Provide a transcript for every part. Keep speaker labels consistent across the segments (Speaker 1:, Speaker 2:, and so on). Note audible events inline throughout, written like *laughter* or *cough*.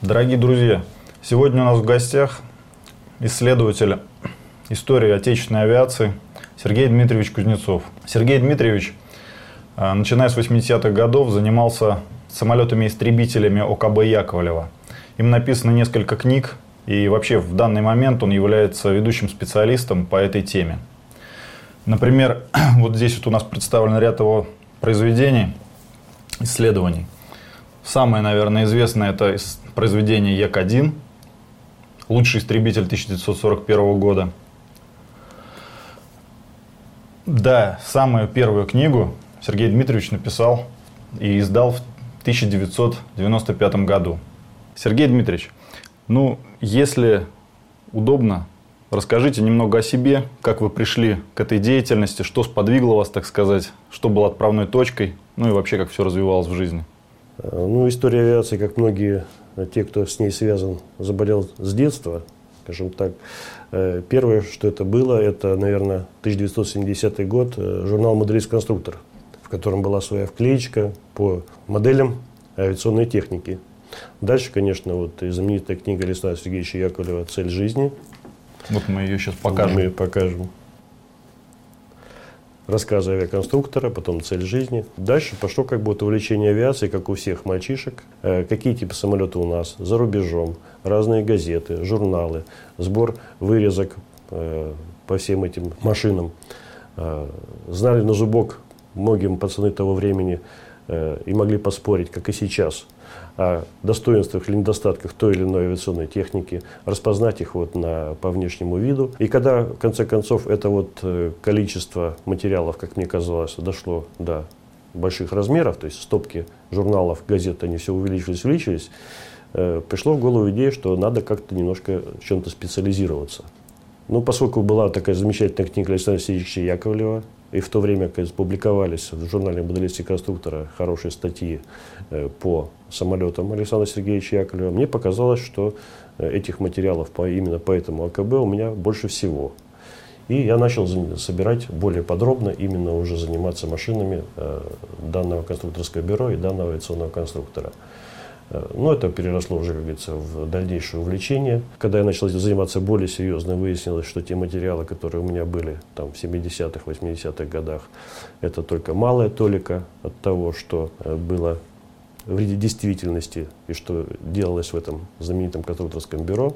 Speaker 1: Дорогие друзья, сегодня у нас в гостях исследователь истории отечественной авиации Сергей Дмитриевич Кузнецов. Сергей Дмитриевич, а, начиная с 80-х годов, занимался самолетами-истребителями ОКБ Яковлева. Им написано несколько книг, и вообще в данный момент он является ведущим специалистом по этой теме. Например, *clears throat* вот здесь вот у нас представлен ряд его произведений, исследований. Самое, наверное, известное это произведение Як-1, лучший истребитель 1941 года. Да, самую первую книгу Сергей Дмитриевич написал и издал в 1995 году. Сергей Дмитриевич, ну, если удобно, расскажите немного о себе, как вы пришли к этой деятельности, что сподвигло вас, так сказать, что было отправной точкой, ну и вообще, как все развивалось в жизни.
Speaker 2: Ну, история авиации, как многие Э, те, кто с ней связан, заболел с детства, скажем так. Э, первое, что это было, это, наверное, 1970 год, э, журнал «Моделист-конструктор», в котором была своя вклеечка по моделям авиационной техники. Дальше, конечно, вот и знаменитая книга Александра Сергеевича Яковлева «Цель жизни».
Speaker 1: Вот мы ее сейчас покажем.
Speaker 2: Мы ее покажем рассказы авиаконструктора, потом цель жизни. Дальше пошло как бы увлечение авиацией, как у всех мальчишек. Э, какие типы самолета у нас за рубежом, разные газеты, журналы, сбор вырезок э, по всем этим машинам. Э, знали на зубок многим пацаны того времени и могли поспорить, как и сейчас – о достоинствах или недостатках той или иной авиационной техники, распознать их вот на, по внешнему виду. И когда, в конце концов, это вот э, количество материалов, как мне казалось, дошло до больших размеров, то есть стопки журналов, газет, они все увеличивались, увеличивались, э, пришло в голову идея, что надо как-то немножко чем-то специализироваться. Ну, поскольку была такая замечательная книга Александра Сергеевича Яковлева, и в то время, когда публиковались в журнале «Моделисты конструктора» хорошие статьи э, по самолетам Александра Сергеевича Яковлева, мне показалось, что э, этих материалов по, именно по этому АКБ у меня больше всего. И я начал собирать более подробно, именно уже заниматься машинами э, данного конструкторского бюро и данного авиационного конструктора. Э, но это переросло уже, как говорится, в дальнейшее увлечение. Когда я начал заниматься более серьезно, выяснилось, что те материалы, которые у меня были там, в 70-х, 80-х годах, это только малая толика от того, что было в действительности и что делалось в этом знаменитом конструкторском бюро.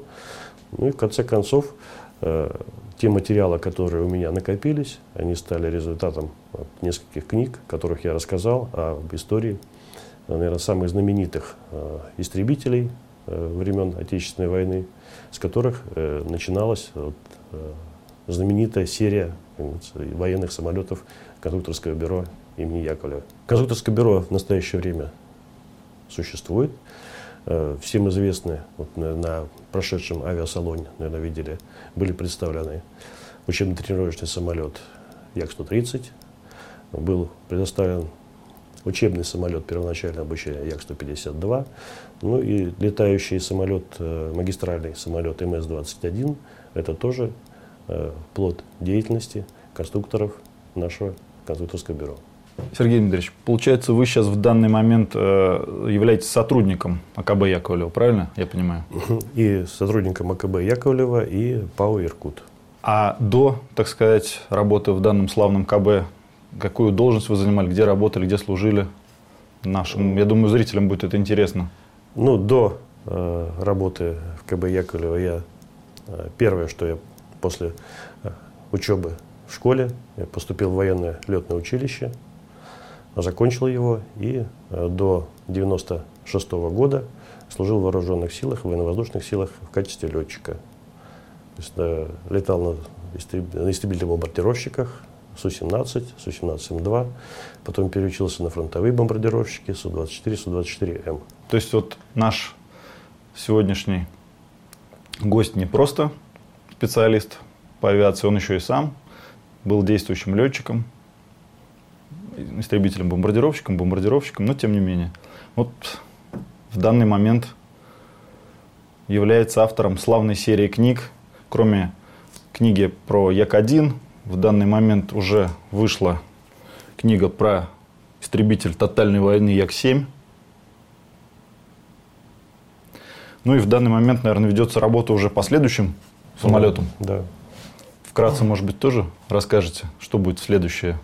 Speaker 2: Ну и в конце концов, э, те материалы, которые у меня накопились, они стали результатом нескольких книг, которых я рассказал об истории наверное, самых знаменитых э, истребителей э, времен Отечественной войны, с которых начиналась вот, знаменитая серия военных самолетов конструкторского бюро имени Яковлева. Конструкторское бюро в настоящее время существует. Всем известны, вот на прошедшем авиасалоне, наверное, видели, были представлены учебно-тренировочный самолет Як-130, был предоставлен учебный самолет первоначального обучения Як-152, ну и летающий самолет, э, магистральный самолет МС-21, это тоже э, плод деятельности конструкторов нашего конструкторского бюро.
Speaker 1: Сергей Дмитриевич, получается, вы сейчас в данный момент э, являетесь сотрудником АКБ Яковлева, правильно я понимаю?
Speaker 2: И сотрудником АКБ Яковлева, и ПАО «Иркут».
Speaker 1: А до, так сказать, работы в данном славном КБ Какую должность вы занимали, где работали, где служили? Нашим, я думаю, зрителям будет это интересно.
Speaker 2: Ну, до э, работы в КБ Яковлева я э, первое, что я после э, учебы в школе, я поступил в военное летное училище, закончил его и э, до 96 -го года служил в вооруженных силах, в военно-воздушных силах в качестве летчика. То есть, э, летал на, на истребителях-бомбардировщиках, Су-17, Су-17М2. Потом переучился на фронтовые бомбардировщики Су-24, Су-24М.
Speaker 1: То есть вот наш сегодняшний гость не просто специалист по авиации, он еще и сам был действующим летчиком, истребителем, бомбардировщиком, бомбардировщиком, но тем не менее. Вот в данный момент является автором славной серии книг, кроме книги про Як-1, в данный момент уже вышла книга про истребитель тотальной войны Як-7. Ну и в данный момент, наверное, ведется работа уже по следующим самолетам.
Speaker 2: Да.
Speaker 1: Вкратце, может быть, тоже расскажете, что будет следующее?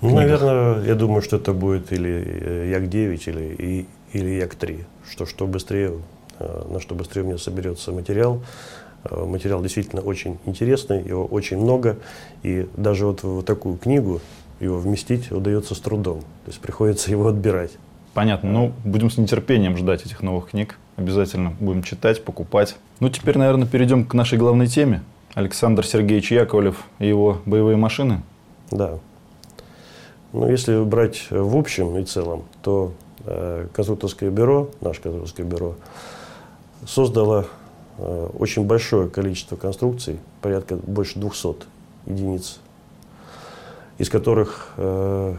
Speaker 2: Ну, наверное, я думаю, что это будет или э, Як-9, или, или Як-3. Что, что быстрее, э, на что быстрее у меня соберется материал. Э, материал действительно очень интересный, его очень много. И даже вот в такую книгу его вместить удается с трудом. То есть приходится его отбирать.
Speaker 1: Понятно. Ну, будем с нетерпением ждать этих новых книг. Обязательно будем читать, покупать. Ну, теперь, наверное, перейдем к нашей главной теме. Александр Сергеевич Яковлев и его боевые машины.
Speaker 2: Да. Ну, если брать в общем и целом, то э, конструкторское бюро, наше конструкторское бюро, создало э, очень большое количество конструкций, порядка больше 200 единиц, из которых э,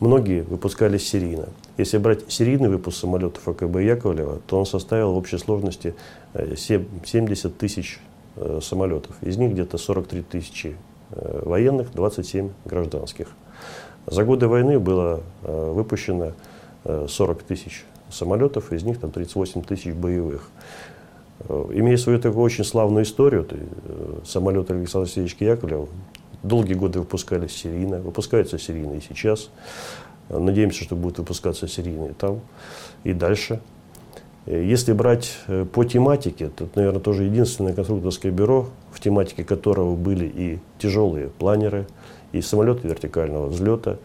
Speaker 2: многие выпускались серийно. Если брать серийный выпуск самолетов АКБ Яковлева, то он составил в общей сложности 70 э, тысяч э, самолетов. Из них где-то 43 тысячи военных, 27 гражданских. За годы войны было выпущено 40 тысяч самолетов, из них там 38 тысяч боевых. Имея свою такую очень славную историю, самолет Александра Сергеевича Яковлева долгие годы выпускались серийно, выпускаются серийно и сейчас. Надеемся, что будут выпускаться серийные там и дальше. Если брать э, по тематике, то, наверное, тоже единственное конструкторское бюро, в тематике которого были и тяжелые планеры, и самолеты вертикального взлета,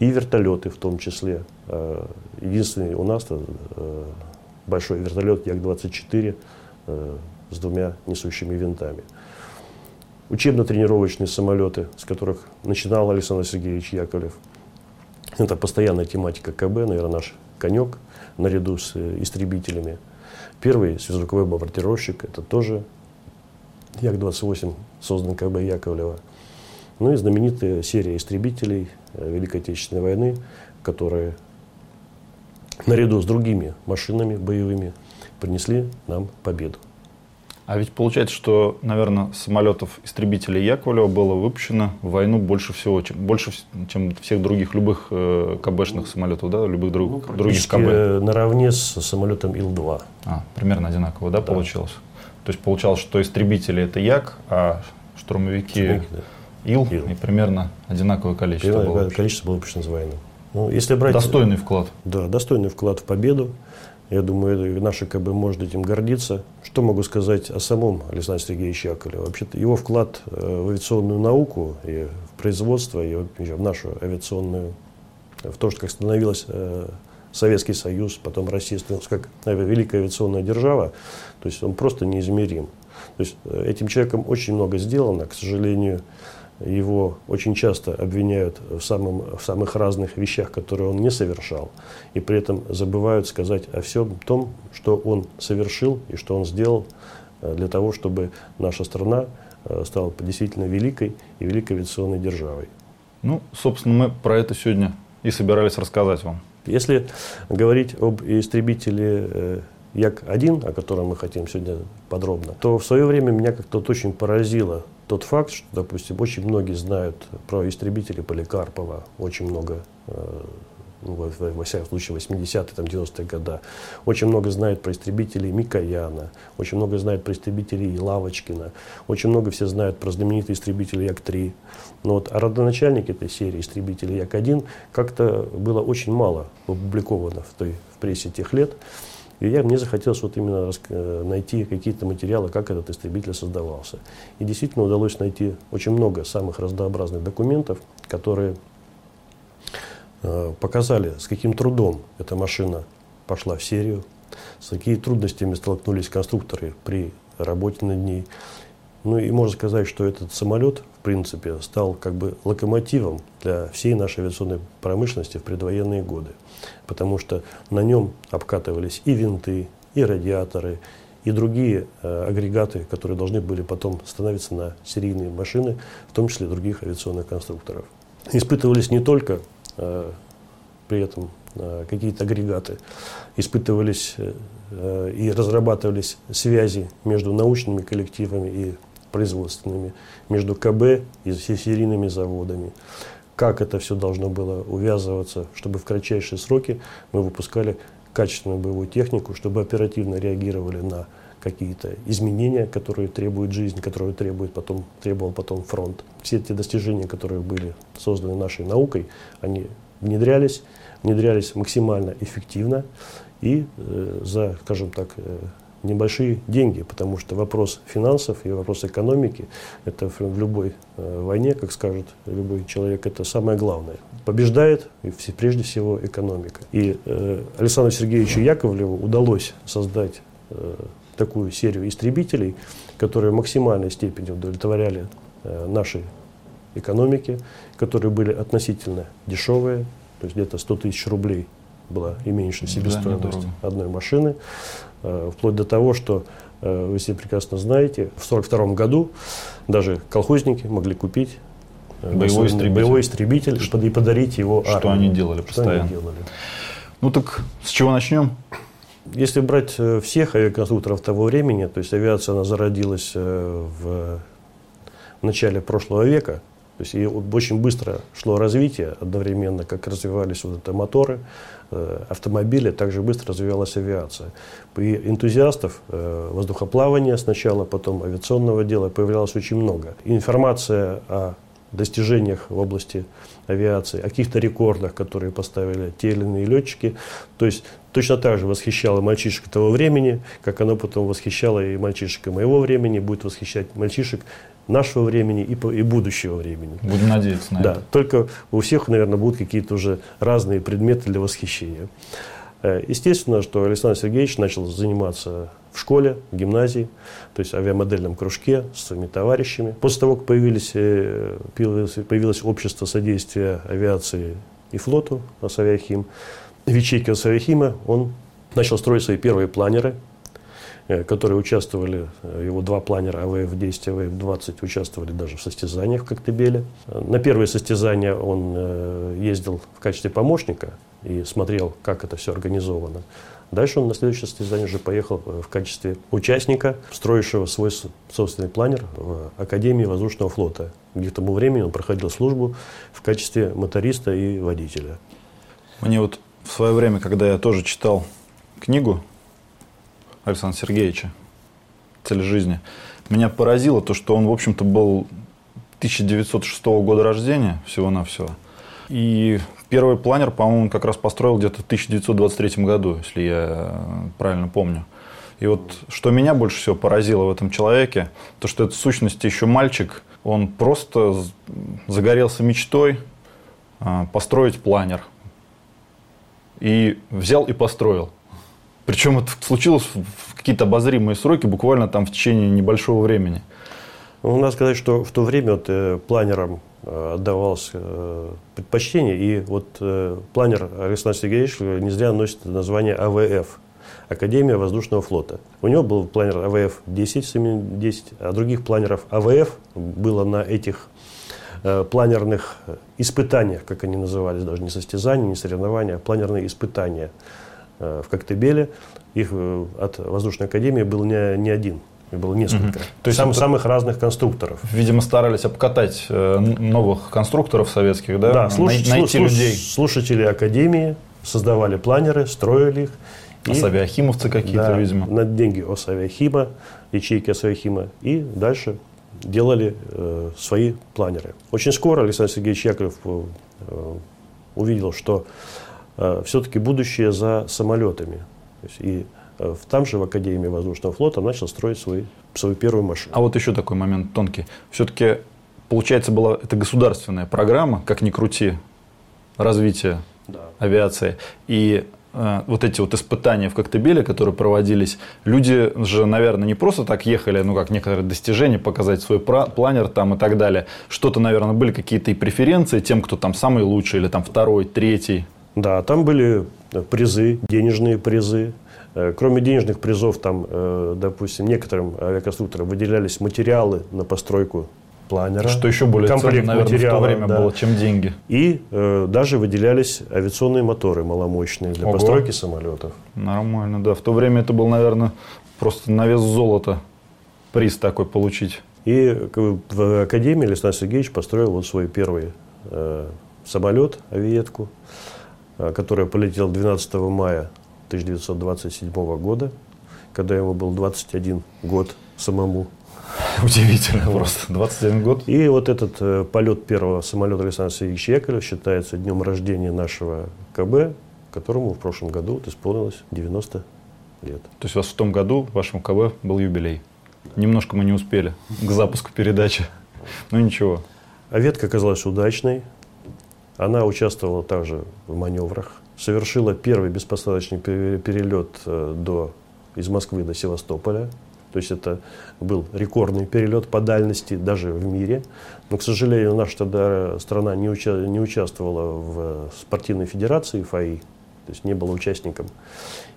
Speaker 2: и вертолеты в том числе. Э, единственный у нас э, большой вертолет Як-24 с двумя несущими винтами. Учебно-тренировочные самолеты, с которых начинал Александр Сергеевич Яковлев – это постоянная тематика КБ, наверное, наш конек, наряду с э, истребителями. Первый сверхзвуковой бомбардировщик, это тоже Як-28, создан КБ Яковлева. Ну и знаменитая серия истребителей э, Великой Отечественной войны, которые наряду с другими машинами боевыми принесли нам победу.
Speaker 1: А ведь получается, что, наверное, самолетов истребителей Яковлева было выпущено в войну больше всего, чем, больше, чем всех других любых э, КБшных самолетов, да, любых друг, ну, других КБ.
Speaker 2: Наравне с самолетом Ил-2.
Speaker 1: А, примерно одинаково, да, да, получилось? То есть получалось, что истребители это Як, а штурмовики да. Ил, Ил, и примерно одинаковое количество
Speaker 2: примерно было. Количество было выпущено с войны. Ну, если брать,
Speaker 1: достойный вклад.
Speaker 2: Да, достойный вклад в победу. Я думаю, наше КБ может этим гордиться. Что могу сказать о самом Александре Сергеевиче Яковлеве? Вообще-то его вклад э, в авиационную науку и в производство, и в нашу авиационную, в то, что как становилась э, Советский Союз, потом Россия становилась как великая авиационная держава, то есть он просто неизмерим. То есть э, этим человеком очень много сделано, к сожалению, его очень часто обвиняют в, самом, в самых разных вещах, которые он не совершал, и при этом забывают сказать о всем том, что он совершил и что он сделал э, для того, чтобы наша страна э, стала действительно великой и великой авиационной державой.
Speaker 1: Ну, собственно, мы про это сегодня и собирались рассказать вам.
Speaker 2: Если говорить об истребителе э, Як-1, о котором мы хотим сегодня подробно, то в свое время меня как-то очень поразило тот факт, что, допустим, очень многие знают про истребители Поликарпова, очень много, э, ну, во, во всяком случае, 80-е, там, 90-е годы, очень много знают про истребителей Микояна, очень много знают про истребителей Лавочкина, очень много все знают про знаменитый истребитель Як-3. Но вот а родоначальник этой серии истребителей Як-1 как-то было очень мало опубликовано в той в прессе тех лет. И я, мне захотелось вот именно э, найти какие-то материалы, как этот истребитель создавался. И действительно удалось найти очень много самых разнообразных документов, которые э, показали, с каким трудом эта машина пошла в серию, с какими трудностями столкнулись конструкторы при работе над ней. Ну и можно сказать, что этот самолет, в принципе, стал как бы локомотивом для всей нашей авиационной промышленности в предвоенные годы. Потому что на нем обкатывались и винты, и радиаторы, и другие э, агрегаты, которые должны были потом становиться на серийные машины, в том числе других авиационных конструкторов. Испытывались не только э, при этом э, какие-то агрегаты, испытывались э, и разрабатывались связи между научными коллективами и производственными, между КБ и серийными заводами. Как это все должно было увязываться, чтобы в кратчайшие сроки мы выпускали качественную боевую технику, чтобы оперативно реагировали на какие-то изменения, которые требует жизнь, которые требует потом, требовал потом фронт. Все эти достижения, которые были созданы нашей наукой, они внедрялись, внедрялись максимально эффективно и э, за, скажем так, э, небольшие деньги, потому что вопрос финансов и вопрос экономики, это в любой э, войне, как скажет любой человек, это самое главное. Побеждает прежде всего экономика. И э, Александру Сергеевичу Яковлеву удалось создать э, такую серию истребителей, которые в максимальной степени удовлетворяли э, нашей экономике, которые были относительно дешевые, то есть где-то 100 тысяч рублей была и меньше себестоимость да, одной машины, вплоть до того, что э, вы все прекрасно знаете, в 1942 году даже колхозники могли купить
Speaker 1: э, боевой истребитель,
Speaker 2: боевой истребитель что, и подарить его
Speaker 1: Что армии. они делали постоянно. Что они делали. Ну так с чего начнем?
Speaker 2: Если брать э, всех авиаконструкторов того времени, то есть авиация она зародилась э, в начале прошлого века, то есть и очень быстро шло развитие одновременно, как развивались вот это моторы, э, автомобили, также быстро развивалась авиация. И энтузиастов воздухоплавания сначала, потом авиационного дела появлялось очень много. Информация о достижениях в области авиации, о каких-то рекордах, которые поставили те или иные летчики. То есть точно так же восхищало мальчишек того времени, как оно потом восхищало и мальчишек моего времени, будет восхищать мальчишек нашего времени и, и будущего времени.
Speaker 1: Будем надеяться на
Speaker 2: да,
Speaker 1: это.
Speaker 2: Только у всех, наверное, будут какие-то уже разные предметы для восхищения. Э, естественно, что Александр Сергеевич начал заниматься в школе, в гимназии, то есть авиамодельном кружке с своими товарищами. После того, как появились, э, появилось, общество содействия авиации и флоту Асавиахим, в ячейке Асавиахима он начал строить свои первые планеры, которые участвовали, его два планера АВФ-10 и АВФ-20 участвовали даже в состязаниях в Коктебеле. На первые состязания он ездил в качестве помощника, и смотрел, как это все организовано. Дальше он на следующее состязание уже поехал э, в качестве участника, строившего свой собственный планер в Академии воздушного флота, где к тому времени он проходил службу в качестве моториста и водителя.
Speaker 1: Мне вот в свое время, когда я тоже читал книгу Александра Сергеевича «Цель жизни», меня поразило то, что он, в общем-то, был 1906 года рождения, всего-навсего. И Первый планер, по-моему, как раз построил где-то в 1923 году, если я правильно помню. И вот что меня больше всего поразило в этом человеке, то что это в сущности еще мальчик, он просто загорелся мечтой э, построить планер. И взял и построил. Причем это случилось в какие-то обозримые сроки, буквально там в течение небольшого времени.
Speaker 2: Ну, надо сказать, что в то время вот, э, планерам э, отдавалось э, предпочтение, и вот э, планер Александр Сергеевич не зря носит название АВФ, Академия воздушного флота. У него был планер АВФ-10, 10, а других планеров АВФ было на этих э, планерных испытаниях, как они назывались, даже не состязания, не соревнования, а планерные испытания э, в Коктебеле. Их э, от воздушной академии был не, не один. Их было несколько. Угу.
Speaker 1: То есть Сам, самых разных конструкторов. Видимо, старались обкатать э, новых конструкторов советских, да?
Speaker 2: Да, слуш... найти слуш... людей. Слушатели Академии создавали планеры, строили их.
Speaker 1: И, Осавиахимовцы какие-то, да, видимо.
Speaker 2: На деньги Осавиахима, ячейки Осавиахима. И дальше делали э, свои планеры. Очень скоро Александр Сергеевич Яковлев э, увидел, что э, все-таки будущее за самолетами. И Э, там же в Академии воздушного флота начал строить свой, свою первую машину.
Speaker 1: А вот еще такой момент тонкий. Все-таки, получается, была это государственная программа, как ни крути, развития да. авиации. И э, вот эти вот испытания в Коктебеле, которые проводились, люди же, наверное, не просто так ехали, ну, как некоторые достижения, показать свой планер там и так далее. Что-то, наверное, были какие-то и преференции тем, кто там самый лучший или там второй, третий.
Speaker 2: Да, там были призы, денежные призы. Э, кроме денежных призов, там, э, допустим, некоторым авиаконструкторам выделялись материалы на постройку планера.
Speaker 1: Что еще более комплект ценно, наверное, в то время да. было, чем деньги.
Speaker 2: И э, даже выделялись авиационные моторы маломощные для Ого. постройки самолетов.
Speaker 1: Нормально, да. В то время это был, наверное, просто на вес золота приз такой получить.
Speaker 2: И в Академии Александр Сергеевич построил вот свой первый э, самолет, авиетку, э, которая полетела 12 мая 1927 года, когда ему был 21 год самому. *laughs*
Speaker 1: Удивительно просто. 21 год.
Speaker 2: И вот этот э, полет первого самолета Александра Сергеевича Яковлева считается днем рождения нашего КБ, которому в прошлом году вот исполнилось 90 лет.
Speaker 1: То есть у вас в том году в вашем КБ был юбилей. Немножко мы не успели к запуску передачи. *laughs* Ну ничего.
Speaker 2: А ветка оказалась удачной. Она участвовала также в маневрах. Совершила первый беспосадочный перелет э, до, из Москвы до Севастополя. То есть это был рекордный перелет по дальности даже в мире. Но, к сожалению, наша тогда страна не, уча не участвовала в спортивной федерации ФАИ, то есть не была участником.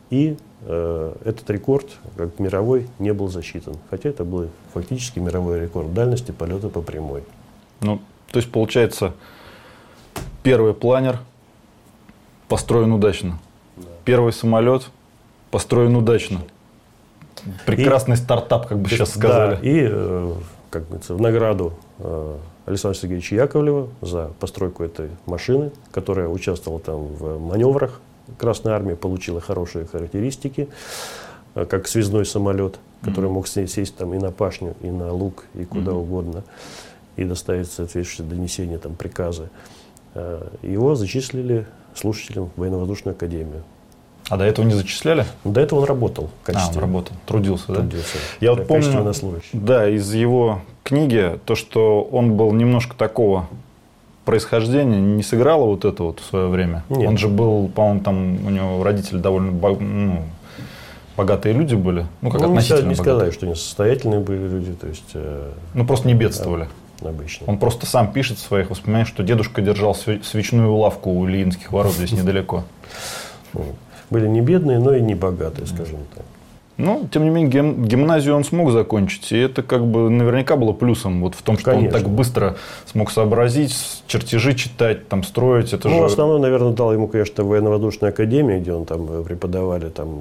Speaker 2: И э, этот рекорд, как мировой, не был засчитан. Хотя это был фактически мировой рекорд дальности полета по прямой.
Speaker 1: Ну, то есть, получается, первый планер построен удачно. Да. Первый самолет построен удачно. Прекрасный и, стартап, как бы сейчас сказали.
Speaker 2: Да, и, э, как говорится, в награду э, Александра Сергеевича Яковлева за постройку этой машины, которая участвовала там в маневрах. Красная армия получила хорошие характеристики, э, как связной самолет, который mm-hmm. мог сесть там и на пашню, и на лук, и куда mm-hmm. угодно, и доставить соответствующее донесение, там, приказы. Его зачислили слушателем военно-воздушную академию.
Speaker 1: А до этого не зачисляли?
Speaker 2: До этого он работал
Speaker 1: в качестве. А, он работал, трудился, да?
Speaker 2: Трудился.
Speaker 1: Я вот помню, да, из его книги, то, что он был немножко такого происхождения, не сыграло вот это вот в свое время? Нет. Он же был, по-моему, там у него родители довольно ну, богатые люди были.
Speaker 2: Ну, как ну, относительно не сказать, что они состоятельные были люди. То есть, э,
Speaker 1: ну, просто не бедствовали.
Speaker 2: Обычно.
Speaker 1: Он просто сам пишет в своих воспоминаниях, что дедушка держал свечную лавку у Ильинских ворот здесь недалеко
Speaker 2: были не бедные, но и не богатые, скажем так.
Speaker 1: Ну, тем не менее, гим, гимназию он смог закончить. И это как бы наверняка было плюсом вот в том, что Конечно. он так быстро смог сообразить, чертежи читать, там, строить. Это
Speaker 2: ну,
Speaker 1: же...
Speaker 2: основное, наверное, дал ему, конечно, военно-воздушная академия, где он там э, преподавали там,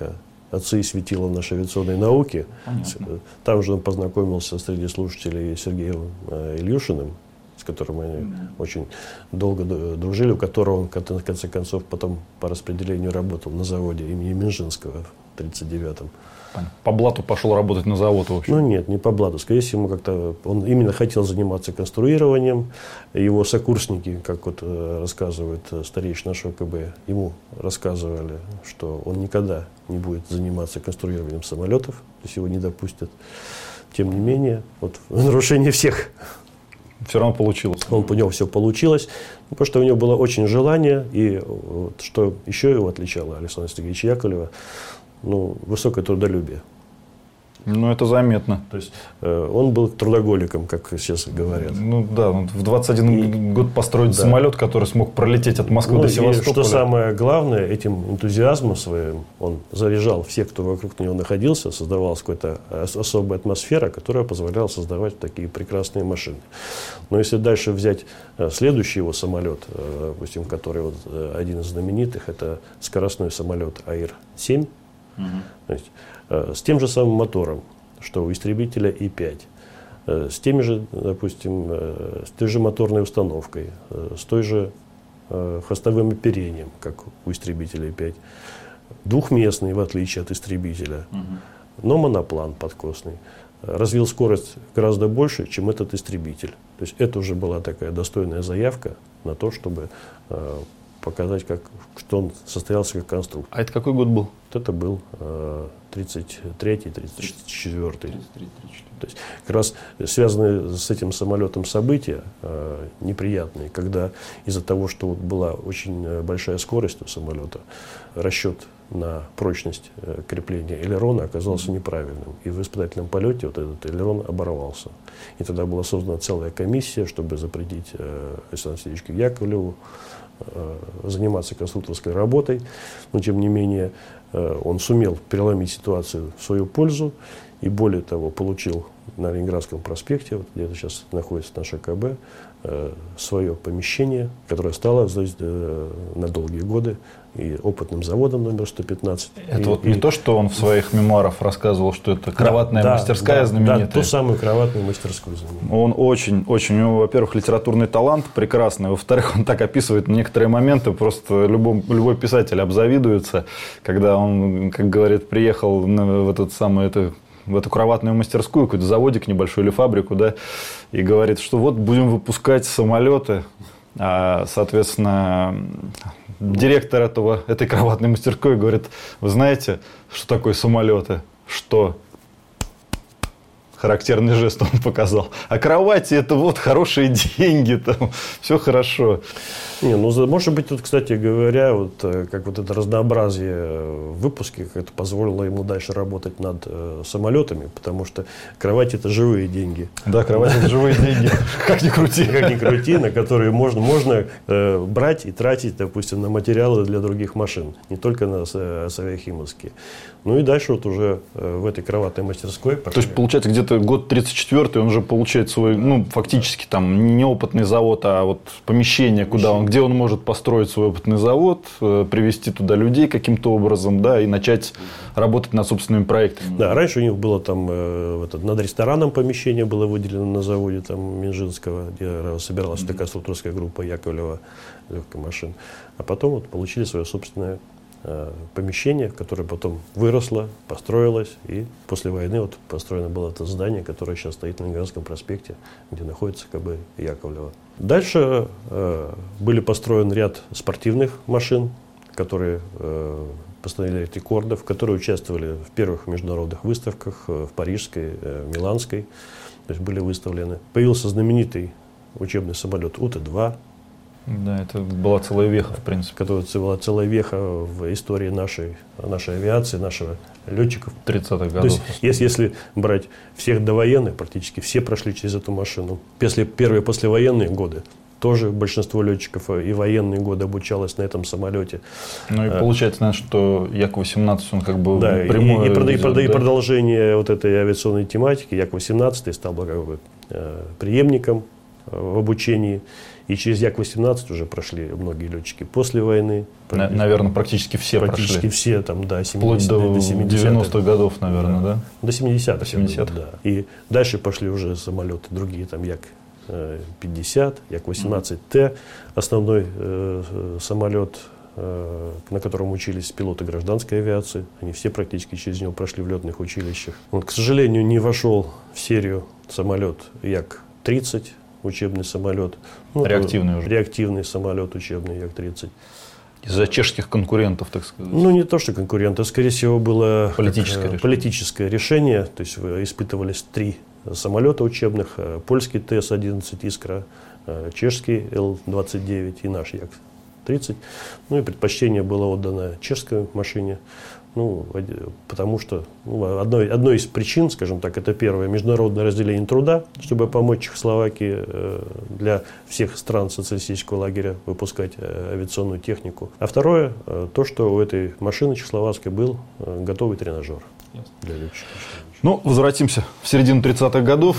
Speaker 2: э, отцы и светила нашей авиационной науки. Понятно. Там же он познакомился среди слушателей Сергеем э, Ильюшиным, которым мы mm очень долго дружили, у которого он, в конце концов, потом по распределению работал на заводе имени Минжинского в 1939-м.
Speaker 1: По блату пошел работать на завод, в общем?
Speaker 2: Ну, нет, не по блату. Скорее всего, ему как-то... Он именно хотел заниматься конструированием. Его сокурсники, как вот э, рассказывает э, старейший нашего КБ, ему рассказывали, что он никогда не будет заниматься конструированием самолетов, то есть его не допустят. Тем не менее, вот *laughs* нарушение всех
Speaker 1: все равно получилось.
Speaker 2: Он, у него все получилось, потому что у него было очень желание, и вот, что еще его отличало Александра Сергеевича Яковлева, ну, высокое трудолюбие.
Speaker 1: Ну, это заметно.
Speaker 2: То есть э, он был трудоголиком, как сейчас говорят.
Speaker 1: Ну да, в 21 и, год построить да. самолет, который смог пролететь от Москвы ну, до Севастополя.
Speaker 2: И что самое главное, этим энтузиазмом своим он заряжал всех, кто вокруг него находился, создавалась какая-то особая атмосфера, которая позволяла создавать такие прекрасные машины. Но если дальше взять э, следующий его самолет, э, допустим, который вот один из знаменитых, это скоростной самолет АИР-7, то есть Э, с тем же самым мотором, что у истребителя И-5, э, с теми же, допустим, э, с той же моторной установкой, с той же хвостовым оперением, как у истребителя И-5. Двухместный, в отличие от истребителя, но моноплан подкосный. Развил скорость гораздо больше, чем этот истребитель. То есть это уже была такая достойная заявка на то, чтобы показать, как, что он состоялся как конструктор.
Speaker 1: А это какой год был?
Speaker 2: Вот это был 33-й, 34-й. То есть как раз связанные с этим самолетом события э, неприятные, когда из-за того, что вот была очень э, большая скорость у самолета, расчет на прочность э, крепления элерона оказался неправильным. И в испытательном полете вот этот элерон оборвался. И тогда была создана целая комиссия, чтобы запретить э, Александру Сергеевичу Яковлеву э, заниматься конструкторской работой. Но тем не менее Э, он сумел переломить ситуацию в свою пользу и более того, получил на Ленинградском проспекте, вот где сейчас находится наше КБ, э, свое помещение, которое стало э, на долгие годы и опытным заводом номер 115.
Speaker 1: Это
Speaker 2: и,
Speaker 1: вот
Speaker 2: и,
Speaker 1: не то, что он в своих мемуарах рассказывал, что это кроватная
Speaker 2: да,
Speaker 1: мастерская
Speaker 2: да,
Speaker 1: знаменитая.
Speaker 2: Да, ту самую кроватную мастерскую знаменитую.
Speaker 1: Он очень, очень, у него, во-первых, литературный талант прекрасный, во-вторых, он так описывает некоторые моменты, просто любой, любой писатель обзавидуется, когда он, как говорит, приехал в этот самый, это, в эту кроватную мастерскую, какой-то заводик небольшой или фабрику, да, и говорит, что вот будем выпускать самолеты, а, соответственно, директор этого, этой кроватной мастерской говорит, вы знаете, что такое самолеты? Что? Характерный жест он показал. А кровати это вот хорошие деньги, там все хорошо.
Speaker 2: Не, ну, может быть, тут, кстати говоря, вот э, как вот это разнообразие в выпуске как это позволило ему дальше работать над э, самолетами, потому что кровати это живые деньги.
Speaker 1: Да, кровати это живые деньги. *laughs* Как ни крути.
Speaker 2: Как ни крути, на которые можно, можно э, брать и тратить, допустим, на материалы для других машин, не только на э, авиахимовские. Ну и дальше вот уже э, в этой кроватной мастерской.
Speaker 1: То есть, получается, где-то год 34 он уже получает свой, ну, фактически там не опытный завод, а вот помещение, куда он, где он может построить свой опытный завод, э, привести туда людей каким-то образом, да, и начать работать над собственными проектами.
Speaker 2: Да, раньше у них было там э, этот, над рестораном помещение было выделено на заводе там Минжинского, где собиралась mm-hmm. такая структурская группа Яковлева легких машин. А потом вот получили свое собственное помещение, которое потом выросло, построилось, и после войны вот построено было это здание, которое сейчас стоит на Ленинградском проспекте, где находится КБ Яковлева. Дальше э, были построен ряд спортивных машин, которые э, постановили рекордов, которые участвовали в первых международных выставках э, в Парижской, э, Миланской, то есть были выставлены. Появился знаменитый учебный самолет УТ-2,
Speaker 1: да, это была целая веха, в принципе.
Speaker 2: Которая была целая веха в истории нашей, нашей авиации, нашего летчиков.
Speaker 1: 30-х годов.
Speaker 2: То есть, если, если брать всех довоенных, практически все прошли через эту машину. Если первые послевоенные годы, тоже большинство летчиков и военные годы обучалось на этом самолете.
Speaker 1: Ну и а, получается, наверное, что Як-18, он как бы
Speaker 2: да, прямое... И, и, и, да? и продолжение вот этой авиационной тематики, Як-18 стал бы как бы э, преемником э, в обучении. И через Як-18 уже прошли многие летчики после войны.
Speaker 1: На, наверное, практически все
Speaker 2: Практически
Speaker 1: прошли.
Speaker 2: все, там, да,
Speaker 1: 70 Вплоть до, до 90-х годов, наверное, да?
Speaker 2: да? До 70-х. До 70 да. И дальше пошли уже самолеты другие, там, Як-50, Як-18Т, основной э, самолет, э, на котором учились пилоты гражданской авиации. Они все практически через него прошли в летных училищах. Он, к сожалению, не вошел в серию самолет Як-30, учебный самолет.
Speaker 1: Ну, реактивный уже.
Speaker 2: Реактивный самолет учебный Як-30.
Speaker 1: Из-за чешских конкурентов, так сказать?
Speaker 2: Ну, не то, что конкуренты. Скорее всего, было
Speaker 1: политическое,
Speaker 2: как,
Speaker 1: решение.
Speaker 2: политическое решение. То есть испытывались три самолета учебных. Э, польский ТС-11 «Искра», э, чешский Л-29 и наш Як-30. Ну и предпочтение было отдано чешской машине. Ну, потому что ну, одной, одной из причин, скажем так, это первое, международное разделение труда, чтобы помочь Чехословакии э, для всех стран социалистического лагеря выпускать э, авиационную технику. А второе, э, то, что у этой машины чехословацкой был готовый тренажер для летчиков.
Speaker 1: Ну, возвратимся в середину 30-х годов.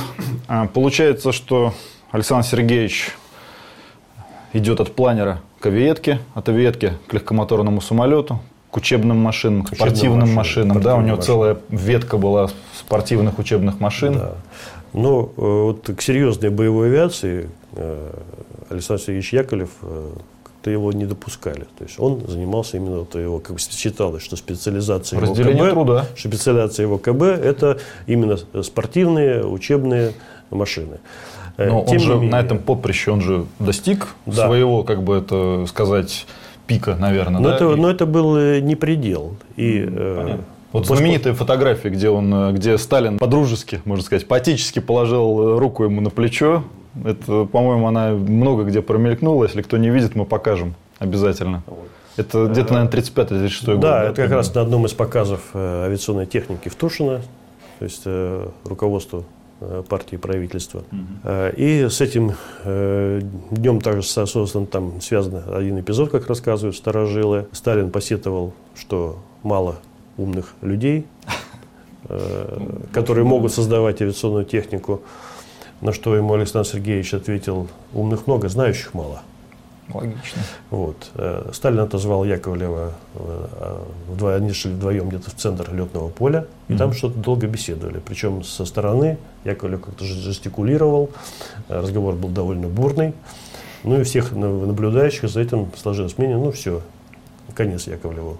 Speaker 1: А, получается, что Александр Сергеевич идет от планера к авиетке, от авиетки к легкомоторному самолету, к учебным машинам, к спортивным машинам. Спортивным да, у него машин. целая ветка была спортивных учебных машин. Да.
Speaker 2: Но э, вот к серьезной боевой авиации э, Александр Сергеевич Яковлев э, как-то его не допускали. То есть он занимался именно, вот его, как бы считалось, что специализация его КБ,
Speaker 1: труда.
Speaker 2: специализация его КБ это именно спортивные учебные машины.
Speaker 1: Но Тем он же менее, на этом поприще он же достиг да. своего, как бы это сказать, пика, наверное.
Speaker 2: Но,
Speaker 1: да?
Speaker 2: это, и... но это был э, не предел. И, э,
Speaker 1: Вот после... знаменитая фотография, где, он, э, где Сталин по-дружески, можно сказать, по-отечески положил руку ему на плечо. Это, по-моему, она много где промелькнула. Если кто не видит, мы покажем обязательно. Это где-то, наверное, 35-36 год.
Speaker 2: Да, это как раз на одном из показов авиационной техники в Тушино. То есть руководство партии правительства. Угу. И с этим э, днем также создан там связан один эпизод, как рассказывают старожилы. Сталин посетовал, что мало умных людей э, *laughs* которые могут создавать авиационную технику. На что ему Александр Сергеевич ответил, умных много, знающих мало.
Speaker 1: Логично.
Speaker 2: Вот. Э, Сталин отозвал Яковлева, э, вдвоем, они шли вдвоем где-то в центр летного поля, и mm-hmm. там что-то долго беседовали. Причем со стороны Яковлев как-то жестикулировал, э, разговор был довольно бурный. Ну и всех наблюдающих за этим сложилось мнение, ну все, конец Яковлеву.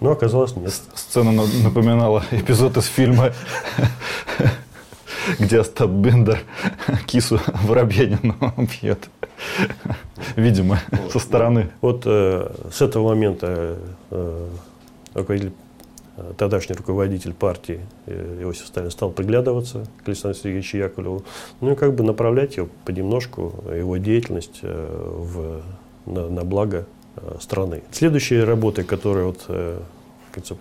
Speaker 2: Но оказалось нет.
Speaker 1: Сцена напоминала эпизод из фильма *laughs* где Остап Бендер кису Воробьянину бьет. Видимо, со стороны.
Speaker 2: Вот э, с этого момента э, руководитель, э, тогдашний руководитель партии Иосиф Сталин стал приглядываться к Александру Сергеевичу Яковлеву, ну и как бы направлять его понемножку, его деятельность в, на, на благо страны. Следующая работа, которая вот, э,